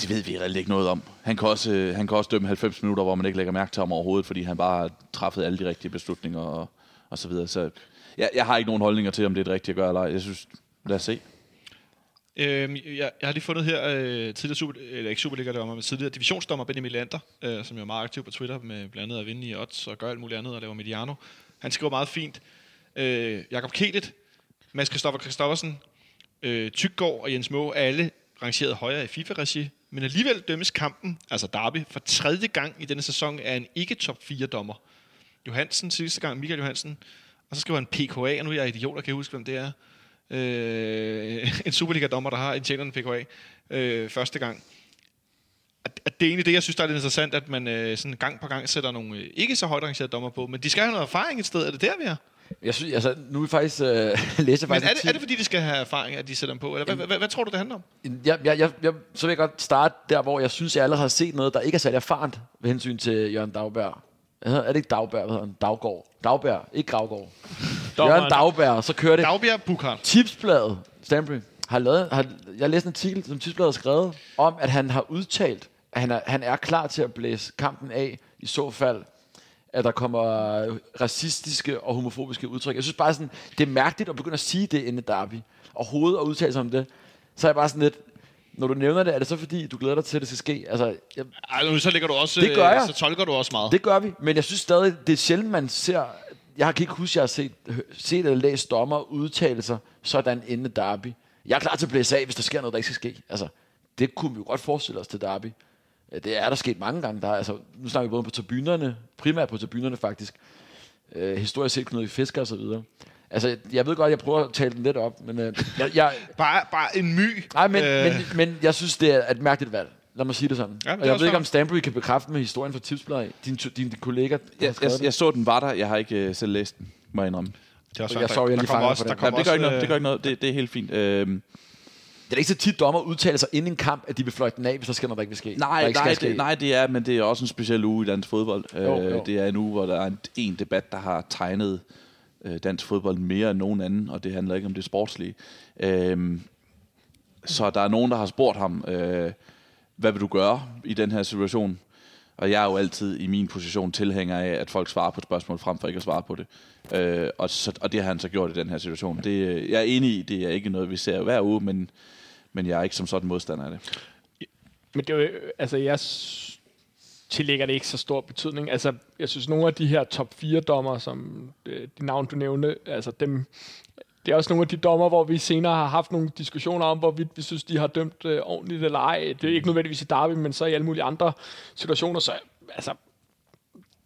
Speaker 3: Det ved vi reelt ikke noget om. Han kan, også, øh, han kan også dømme 90 minutter, hvor man ikke lægger mærke til ham overhovedet, fordi han bare har træffet alle de rigtige beslutninger og, og så videre. Så jeg, jeg har ikke nogen holdninger til, om det er det rigtige at gøre eller ej. Jeg synes, lad os se.
Speaker 2: Øhm, jeg, jeg har lige fundet her øh, tidligere super, eller ikke Superliga-dommer, men tidligere divisionsdommer Benjamin Lander, øh, som jo er meget aktiv på Twitter med blandt andet at vinde i odds og gøre alt muligt andet og laver Mediano. Han skriver meget fint. Øh, Jakob Kelet, Mads Christoffer Christoffersen, øh, Tyggaard og Jens Må er alle rangeret højere i FIFA-regi, men alligevel dømmes kampen, altså Derby, for tredje gang i denne sæson af en ikke-top 4-dommer. Johansen sidste gang, Michael Johansen, og så skriver han PKA, og nu er jeg idiot, og kan jeg huske, hvem det er. Øh, en Superliga-dommer, der har en tjener en PKA øh, første gang. At, at det er egentlig det, jeg synes, der er lidt interessant, at man øh, sådan gang på gang sætter nogle øh, ikke så højt rangerede dommer på, men de skal have noget erfaring et sted. Er det der, vi er?
Speaker 5: Jeg synes, altså, nu er vi faktisk... Øh, [LAUGHS] læser
Speaker 2: Men
Speaker 5: faktisk
Speaker 2: er det, er det fordi, de skal have erfaring, at de sætter dem på? Eller hvad, hvad, hvad, hvad tror du, det handler om?
Speaker 5: Jeg, jeg, jeg, jeg, så vil jeg godt starte der, hvor jeg synes, jeg allerede har set noget, der ikke er særlig erfarent ved hensyn til Jørgen Dagberg. Hedder- Er det ikke Dagberg? Hvad hedder han? Daggaard. Dagberg, ikke Gravgaard. Jørgen Dagberg, så kører det.
Speaker 2: Dagbjerg Bukhart.
Speaker 5: Tipsbladet, Stanbury, har lavet, har, jeg læste en artikel, som Tipsbladet har skrevet, om at han har udtalt, at han er, han er klar til at blæse kampen af, i så fald, at der kommer racistiske og homofobiske udtryk. Jeg synes bare sådan, det er mærkeligt at begynde at sige det inden derby. Overhovedet at udtale sig om det. Så er jeg bare sådan lidt, når du nævner det, er det så fordi, du glæder dig til, at det skal ske? Altså, jeg,
Speaker 2: Ej, nu så ligger du også,
Speaker 5: Det gør
Speaker 2: øh,
Speaker 5: jeg.
Speaker 2: så tolker du også meget.
Speaker 5: det gør vi, men jeg synes stadig, det er sjældent, man ser... Jeg kan ikke huske, at jeg har set, set eller læst dommer udtale sig sådan inden derby. Jeg er klar til at blæse af, hvis der sker noget, der ikke skal ske. Altså, det kunne vi jo godt forestille os til derby. Det er der sket mange gange. Der er, altså, nu snakker vi både på tribunerne, primært på tribunerne faktisk. Øh, historisk set noget i fisker og så videre. Altså, jeg ved godt, jeg prøver at tale den lidt op, men øh, jeg, jeg,
Speaker 2: Bare, bare en my.
Speaker 5: nej, men,
Speaker 2: øh.
Speaker 5: men, men jeg synes, det er et mærkeligt valg. Lad mig sige det sådan.
Speaker 2: Ja, det
Speaker 5: og jeg ved ikke, om Stanbury kan bekræfte med historien fra Tipsbladet. Din, din, din kollega,
Speaker 3: Jeg, jeg,
Speaker 5: det.
Speaker 3: jeg så den var der. Jeg har ikke øh, selv læst den, må jeg indrømme.
Speaker 2: det er også
Speaker 5: jeg sorry, jeg lige fanger
Speaker 2: også,
Speaker 5: den.
Speaker 2: kommer
Speaker 3: Jamen, det gør ikke noget. Det gør
Speaker 2: øh,
Speaker 3: ikke noget. Det, det er helt fint. Øhm,
Speaker 5: Det er ikke så tit, dommer udtaler sig inden en kamp, at de vil fløjte den af, hvis der sker noget, der ikke vil ske.
Speaker 3: Nej,
Speaker 5: der ikke
Speaker 3: nej,
Speaker 5: ske.
Speaker 3: det, nej, det er, men det er også en speciel uge i dansk fodbold.
Speaker 5: Jo,
Speaker 3: Øh,
Speaker 5: jo.
Speaker 3: Det er en uge, hvor der er en, en debat, der har tegnet øh, dansk fodbold mere end nogen anden, og det handler ikke om det sportslige. Øh, så der er nogen, der har spurgt ham, øh, hvad vil du gøre i den her situation? Og jeg er jo altid i min position tilhænger af, at folk svarer på et spørgsmål frem for ikke at svare på det. Øh, og, så, og det har han så gjort i den her situation. Det, øh, jeg er enig i, det er ikke noget, vi ser hver uge, men, men jeg er ikke som sådan modstander af det.
Speaker 4: Men det er jo, altså jeg tillægger det ikke så stor betydning. Altså, jeg synes, nogle af de her top 4 dommer, som øh, de navn, du nævnte, altså dem, det er også nogle af de dommer, hvor vi senere har haft nogle diskussioner om, hvorvidt vi synes, de har dømt øh, ordentligt eller ej. Det er ikke nødvendigvis i Derby, men så i alle mulige andre situationer. Så altså,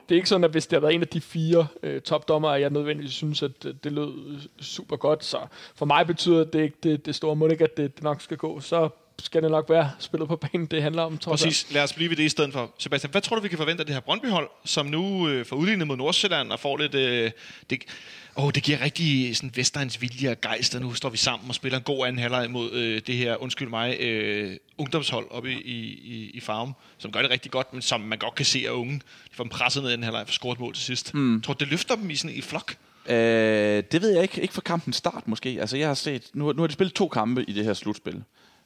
Speaker 4: det er ikke sådan, at hvis det har været en af de fire øh, topdommer, at jeg nødvendigvis synes, at det, det lød super godt. Så for mig betyder det ikke det, det store mål, ikke, at det, det nok skal gå. Så skal det nok være spillet på banen, det handler om. tror Præcis.
Speaker 2: Præcis. Lad os blive ved det i stedet for. Sebastian, hvad tror du, vi kan forvente af det her Brøndby-hold, som nu øh, får udlignet mod Nordsjælland og får lidt... Øh, det, oh, det giver rigtig sådan Vestegns vilje og gejst, og nu står vi sammen og spiller en god anden halvleg mod øh, det her, undskyld mig, øh, ungdomshold oppe i, i, i Farum, som gør det rigtig godt, men som man godt kan se er unge. De får dem presset ned i den halvleg for scoret mål til sidst. Mm. Tror du, det løfter dem i, sådan, i flok?
Speaker 3: Øh, det ved jeg ikke. Ikke for kampens start måske. Altså, jeg har set, nu, nu har de spillet to kampe i det her slutspil.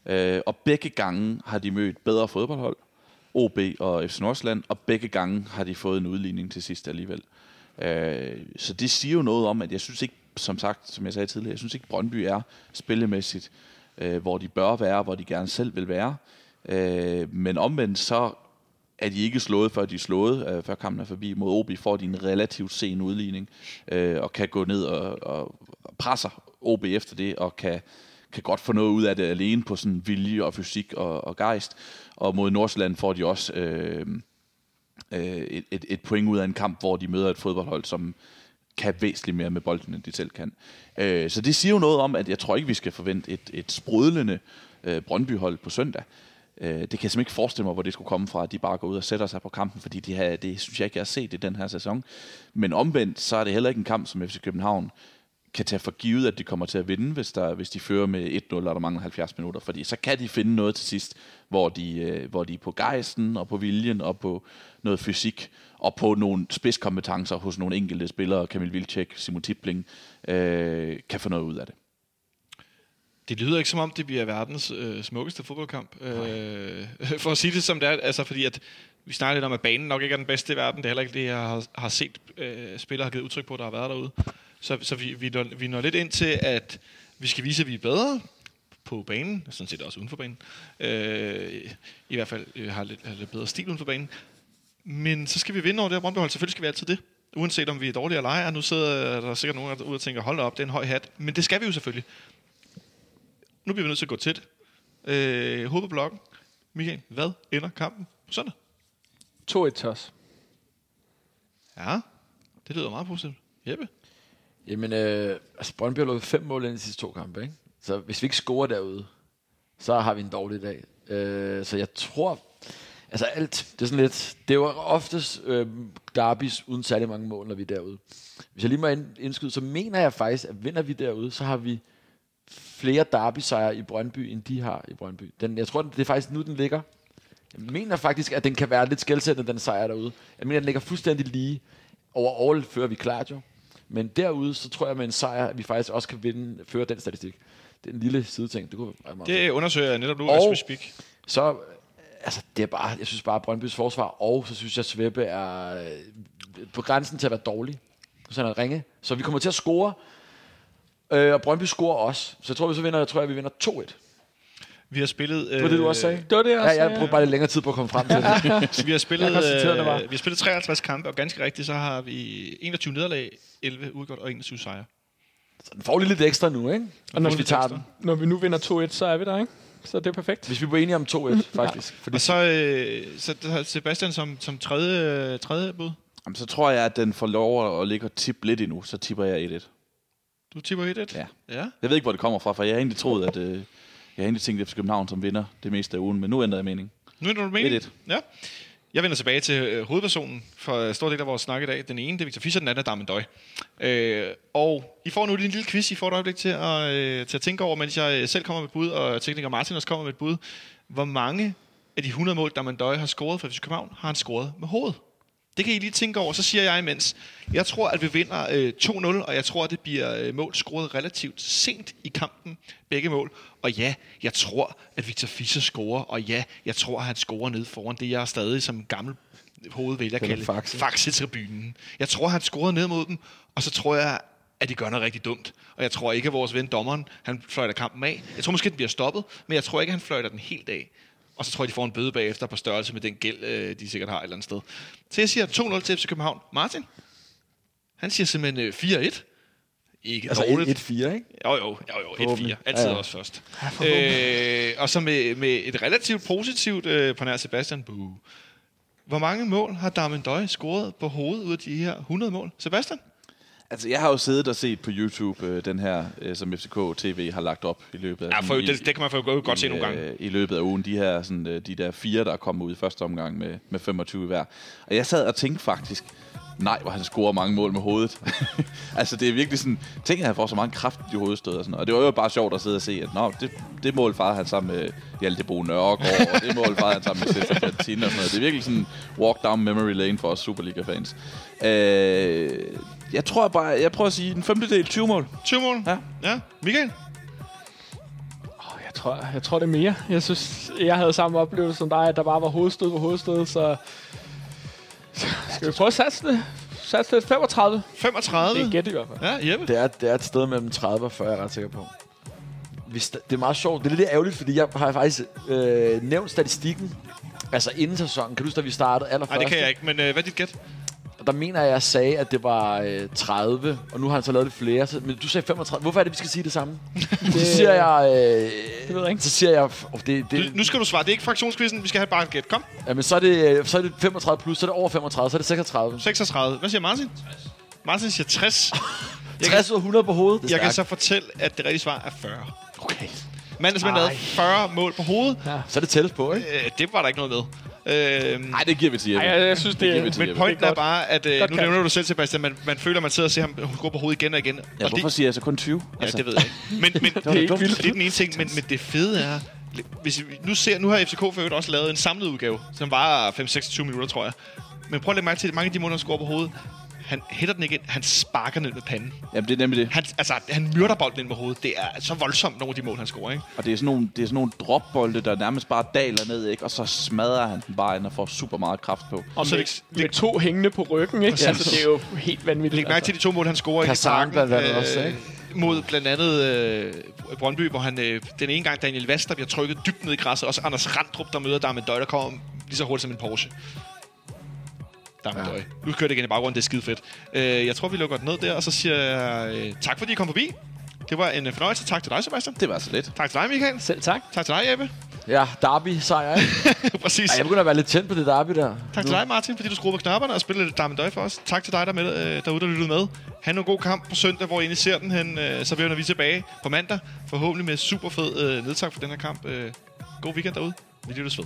Speaker 3: Øh, og begge gange har de mødt bedre fodboldhold. OB og FC Nordsjælland. Og begge gange har de fået en udligning til sidst alligevel. Øh, Øh, så det siger jo noget om, at jeg synes ikke, som sagt, som jeg sagde tidligere, jeg synes ikke, Brøndby er spillemæssigt, øh, hvor de bør være, hvor de gerne selv vil være. Øh, men omvendt så er de ikke slået, før de er slået, øh, før kampen er forbi. Mod OB får de en relativt sen udligning, øh, og kan gå ned og, og presser OB efter det, og kan, kan godt få noget ud af det alene på sådan vilje og fysik og, og gejst. Og mod Nordsjælland får de også øh, øh, et, et, et point ud af en kamp, hvor de møder et fodboldhold, som kan væsentligt mere med bolden, end de selv kan. Øh, så det siger jo noget om, at jeg tror ikke, vi skal forvente et, et sprudlende øh, Brøndby-hold på søndag. Øh, det kan jeg simpelthen ikke forestille mig, hvor det skulle komme fra, at de bare går ud og sætter sig på kampen, fordi de har, det synes jeg ikke, jeg har set i den her sæson. Men omvendt, så er det heller ikke en kamp, som FC København kan tage for givet, at de kommer til at vinde, hvis, der, hvis de fører med 1-0, og der mangler 70 minutter. Fordi så kan de finde noget til sidst, hvor de, øh, hvor de er på gejsten, og på viljen, og på noget fysik, og på nogle spidskompetencer hos nogle enkelte spillere, Kamil Vilcek, Simon Tipling, øh, kan få noget ud af det.
Speaker 2: Det lyder ikke som om, det bliver verdens øh, smukkeste fodboldkamp. Øh, [LAUGHS] for at sige det som det er, altså fordi at vi snakker lidt om, at banen nok ikke er den bedste i verden. Det er heller ikke det, jeg har, har set øh, spillere har givet udtryk på, der har været derude. Så, så vi, vi, når, vi når lidt ind til, at vi skal vise, at vi er bedre på banen, sådan set også uden for banen. Øh, I hvert fald øh, har, lidt, har lidt bedre stil uden for banen. Men så skal vi vinde over det her Brøndby-hold. Selvfølgelig skal vi altid det. Uanset om vi er dårlige eller ej. Nu sidder der sikkert nogen derude og tænker, hold op, det er en høj hat. Men det skal vi jo selvfølgelig. Nu bliver vi nødt til at gå tæt. Øh, hoved på blokken. Michael, hvad ender kampen på søndag?
Speaker 4: 2-1 til os.
Speaker 2: Ja, det lyder meget positivt. Jeppe?
Speaker 5: Jamen, øh, altså Brøndby har lukket fem mål ind i de sidste to kampe, ikke? Så hvis vi ikke scorer derude, så har vi en dårlig dag. Øh, så jeg tror, altså alt, det er sådan lidt, det var oftest øh, derbys uden særlig mange mål, når vi er derude. Hvis jeg lige må ind- indskyde, så mener jeg faktisk, at vinder vi derude, så har vi flere derby-sejre i Brøndby, end de har i Brøndby. Den, jeg tror, det er faktisk nu, den ligger. Jeg mener faktisk, at den kan være lidt skældsættende, den sejr derude. Jeg mener, den ligger fuldstændig lige. Over all fører vi klart jo. Men derude, så tror jeg med en sejr, at vi faktisk også kan vinde, føre den statistik. Det er en lille sideting. Det kunne være meget
Speaker 2: Det undersøger jeg netop nu,
Speaker 5: Og-
Speaker 2: as speak.
Speaker 5: så, altså, det er bare, jeg synes bare, Brøndbys forsvar, og så synes jeg, at Svebbe er øh, på grænsen til at være dårlig. Så han er ringe. Så vi kommer til at score. Øh, og Brøndby scorer også. Så jeg tror, vi så vinder, jeg tror, jeg, vi vinder 2-1.
Speaker 2: Vi har spillet...
Speaker 5: Det var det, du også sagde?
Speaker 4: Det var det, jeg
Speaker 5: Ja, jeg
Speaker 4: sagde.
Speaker 5: brugte bare lidt længere tid på at komme frem til det. [LAUGHS]
Speaker 2: Vi har spillet, øh, vi har spillet 53 kampe, og ganske rigtigt, så har vi 21 nederlag, 11 udgjort og 21 sejre.
Speaker 5: Så den får lige lidt ekstra nu, ikke?
Speaker 4: Og når
Speaker 5: Hvis
Speaker 4: vi,
Speaker 5: tager den.
Speaker 4: når vi nu vinder 2-1, så er vi der, ikke? Så det er perfekt.
Speaker 5: Hvis vi bliver enige om 2-1, [LAUGHS] faktisk. Fordi
Speaker 2: Og så, øh, så Sebastian som, som tredje, øh, tredje bud.
Speaker 3: Jamen, så tror jeg, at den får lov at ligge og tippe lidt endnu. Så tipper jeg 1-1.
Speaker 2: Du tipper 1-1?
Speaker 3: Ja.
Speaker 2: ja.
Speaker 3: Jeg ved ikke, hvor det kommer fra, for jeg har egentlig troet, at... Øh, jeg har egentlig tænkt, FC København som vinder det meste af ugen, men nu ændrer jeg mening.
Speaker 2: Nu er du mening.
Speaker 3: 1-1.
Speaker 2: Ja. Jeg vender tilbage til øh, hovedpersonen for stor del af vores snak i dag. Den ene, det er Victor Fischer, den anden er Darmen Døj. Øh, og I får nu en lille quiz, I får et øjeblik til at, øh, til at tænke over, mens jeg øh, selv kommer med et bud, og tekniker Martin også kommer med et bud. Hvor mange af de 100 mål, Darmen Døj har scoret for FC København, har han scoret med hovedet? Det kan I lige tænke over. Så siger jeg imens, jeg tror, at vi vinder øh, 2-0, og jeg tror, at det bliver øh, mål scoret relativt sent i kampen. Begge mål. Og ja, jeg tror, at Victor Fischer scorer, og ja, jeg tror, at han scorer ned foran det, jeg stadig som gammel hoved vælger at kalde
Speaker 5: Faxe.
Speaker 2: Faxe-tribunen. Jeg tror, han scorede ned mod dem, og så tror jeg, at de gør noget rigtig dumt. Og jeg tror ikke, at vores ven dommeren, han fløjter kampen af. Jeg tror måske, den bliver stoppet, men jeg tror ikke, at han fløjter den helt af. Og så tror jeg, de får en bøde bagefter på størrelse med den gæld, øh, de sikkert har et eller andet sted. Så jeg siger 2-0 til FC København. Martin? Han siger simpelthen øh, 4-1. Ikke
Speaker 5: altså
Speaker 2: dårligt.
Speaker 5: 1-4, ikke?
Speaker 2: Jo, jo, jo, jo 1-4.
Speaker 5: Forhåbentlig.
Speaker 2: Altid
Speaker 5: Ja,
Speaker 2: ja,
Speaker 5: ja.
Speaker 2: også først. Øh, og så med, med et relativt positivt øh, på nær Sebastian. Buh. Hvor mange mål har Darmen Døj scoret på hovedet ud af de her 100 mål? Sebastian?
Speaker 3: Altså, jeg har jo siddet og set på YouTube øh, den her, øh, som FCK TV har lagt op i løbet af...
Speaker 2: Ja, for,
Speaker 3: i,
Speaker 2: det, det kan man for godt, godt se
Speaker 3: i,
Speaker 2: nogle gange.
Speaker 3: øh, I løbet af ugen, de her sådan, øh, de der fire, der er kommet ud i første omgang med, med 25 hver. Og jeg sad og tænkte faktisk, nej, hvor han scorer mange mål med hovedet. [LAUGHS] altså, det er virkelig sådan, tænk at han får så meget kraft i hovedstød og sådan noget. Og det var jo bare sjovt at sidde og se, at nå, det, det mål farede han sammen med Hjalte Bo Nørgaard, og det mål farede han sammen med Stefan Cantin og sådan noget. Det er virkelig sådan walk down memory lane for os Superliga-fans. Øh, jeg tror bare, jeg prøver at sige en femtedel 20 mål.
Speaker 2: 20 mål?
Speaker 3: Ja.
Speaker 2: ja. Michael?
Speaker 4: Åh, Jeg tror, jeg tror, det er mere. Jeg synes, jeg havde samme oplevelse som dig, at der bare var hovedstød på hovedstød, så... Skal vi prøve at satse det? Satse det 35?
Speaker 2: 35?
Speaker 4: Det er gæt i hvert fald.
Speaker 2: Ja, Jeppe?
Speaker 5: Det er, det er et sted mellem 30 og 40, jeg er ret sikker på. Vi sta- det er meget sjovt. Det er lidt ærgerligt, fordi jeg har faktisk øh, nævnt statistikken. Altså inden sæsonen. Kan du huske, da vi startede allerførst?
Speaker 2: Nej, det kan jeg ikke, men øh, hvad er dit gæt?
Speaker 5: Og der mener jeg, at jeg sagde, at det var øh, 30, og nu har han så lavet det flere. Så, men du sagde 35. Hvorfor er det, vi skal sige det samme? det, [LAUGHS] så siger jeg... Øh,
Speaker 4: Det ved jeg ikke.
Speaker 5: Så siger jeg... Oh, det,
Speaker 2: Du,
Speaker 5: det,
Speaker 2: nu skal du svare. Det er ikke fraktionskvisten. Vi skal have bare et gæt. Kom.
Speaker 5: jamen, så er, det, øh, så er det 35 plus, så er det over 35, så er det 36.
Speaker 2: 36. Hvad siger Martin? Martin siger 60. Jeg
Speaker 5: 60 ud af 100 på hovedet. Det
Speaker 2: Jeg kan så fortælle, at det rigtige svar er 40.
Speaker 5: Okay.
Speaker 2: Manden har simpelthen lavet 40 mål på hovedet.
Speaker 5: Så er det tættest på, ikke?
Speaker 2: Øh, det var der ikke noget med. Øh,
Speaker 3: Nej, det giver vi til Jeppe.
Speaker 4: Ej, jeg, jeg synes, det,
Speaker 3: giver vi
Speaker 4: er...
Speaker 3: til
Speaker 2: men pointen
Speaker 4: Det er
Speaker 2: er bare, at øh,
Speaker 4: Godt
Speaker 2: nu nævner du selv, Sebastian, man, man føler, man sidder og ser ham gå på hovedet igen og igen.
Speaker 3: Ja,
Speaker 2: og
Speaker 3: hvorfor siger jeg så kun 20?
Speaker 2: Ja, det ved jeg ikke. Men, men [LAUGHS] det,
Speaker 4: er ikke vildt.
Speaker 2: det er den ene ting, men, men det fede er, hvis vi nu ser, nu har FCK for øvrigt også lavet en samlet udgave, som var 5-26 minutter, tror jeg. Men prøv at lægge mærke til, at mange af de mål, han scorer på hovedet, han hætter den ikke ind, han sparker ned med panden.
Speaker 3: Jamen, det er nemlig det.
Speaker 2: Han, altså, han myrder bolden ind på hovedet. Det er så voldsomt, nogle af de mål, han scorer, ikke?
Speaker 3: Og det er sådan nogle, det er sådan nogle dropbolde, der nærmest bare daler ned, ikke? Og så smadrer han den bare ind og får super meget kraft på.
Speaker 4: Og
Speaker 2: Så
Speaker 4: med,
Speaker 2: det-
Speaker 4: med to hængende på ryggen, ikke?
Speaker 2: Præcis.
Speaker 4: Altså, det er jo helt vanvittigt.
Speaker 2: Læg mærke til de to mål, han scorer
Speaker 5: Kazan
Speaker 2: i parken.
Speaker 5: blandt andet også, ikke?
Speaker 2: Mod blandt andet øh, Brøndby, hvor han øh, den ene gang Daniel Vest, der bliver trykket dybt ned i græsset, og så Anders Randrup, der møder Darmen Døj, der kommer lige så hurtigt som en Porsche. Darmen ja. Nu kører det igen i baggrunden, det er skide fedt. Øh, jeg tror, vi lukker den ned der, og så siger jeg øh, tak, fordi I kom forbi. Det var en øh, fornøjelse. Tak til dig, Sebastian.
Speaker 3: Det var så lidt.
Speaker 2: Tak til dig, Michael.
Speaker 4: Selv tak.
Speaker 2: Tak til dig, Jeppe.
Speaker 5: Ja, Derby sejr, ikke? [LAUGHS]
Speaker 2: Præcis.
Speaker 5: Ej, jeg begynder at være lidt tændt på det Derby der.
Speaker 2: Tak til dig, Martin, fordi du skruede på knapperne og spillede lidt Døj for os. Tak til dig, der med, øh, derude, der lyttede med. Han en god kamp på søndag, hvor I egentlig ser den. Han, øh, så vender vi tilbage på mandag. Forhåbentlig med super fed øh, nedtak for den her kamp. Øh, god weekend derude. Vi lyttes ved.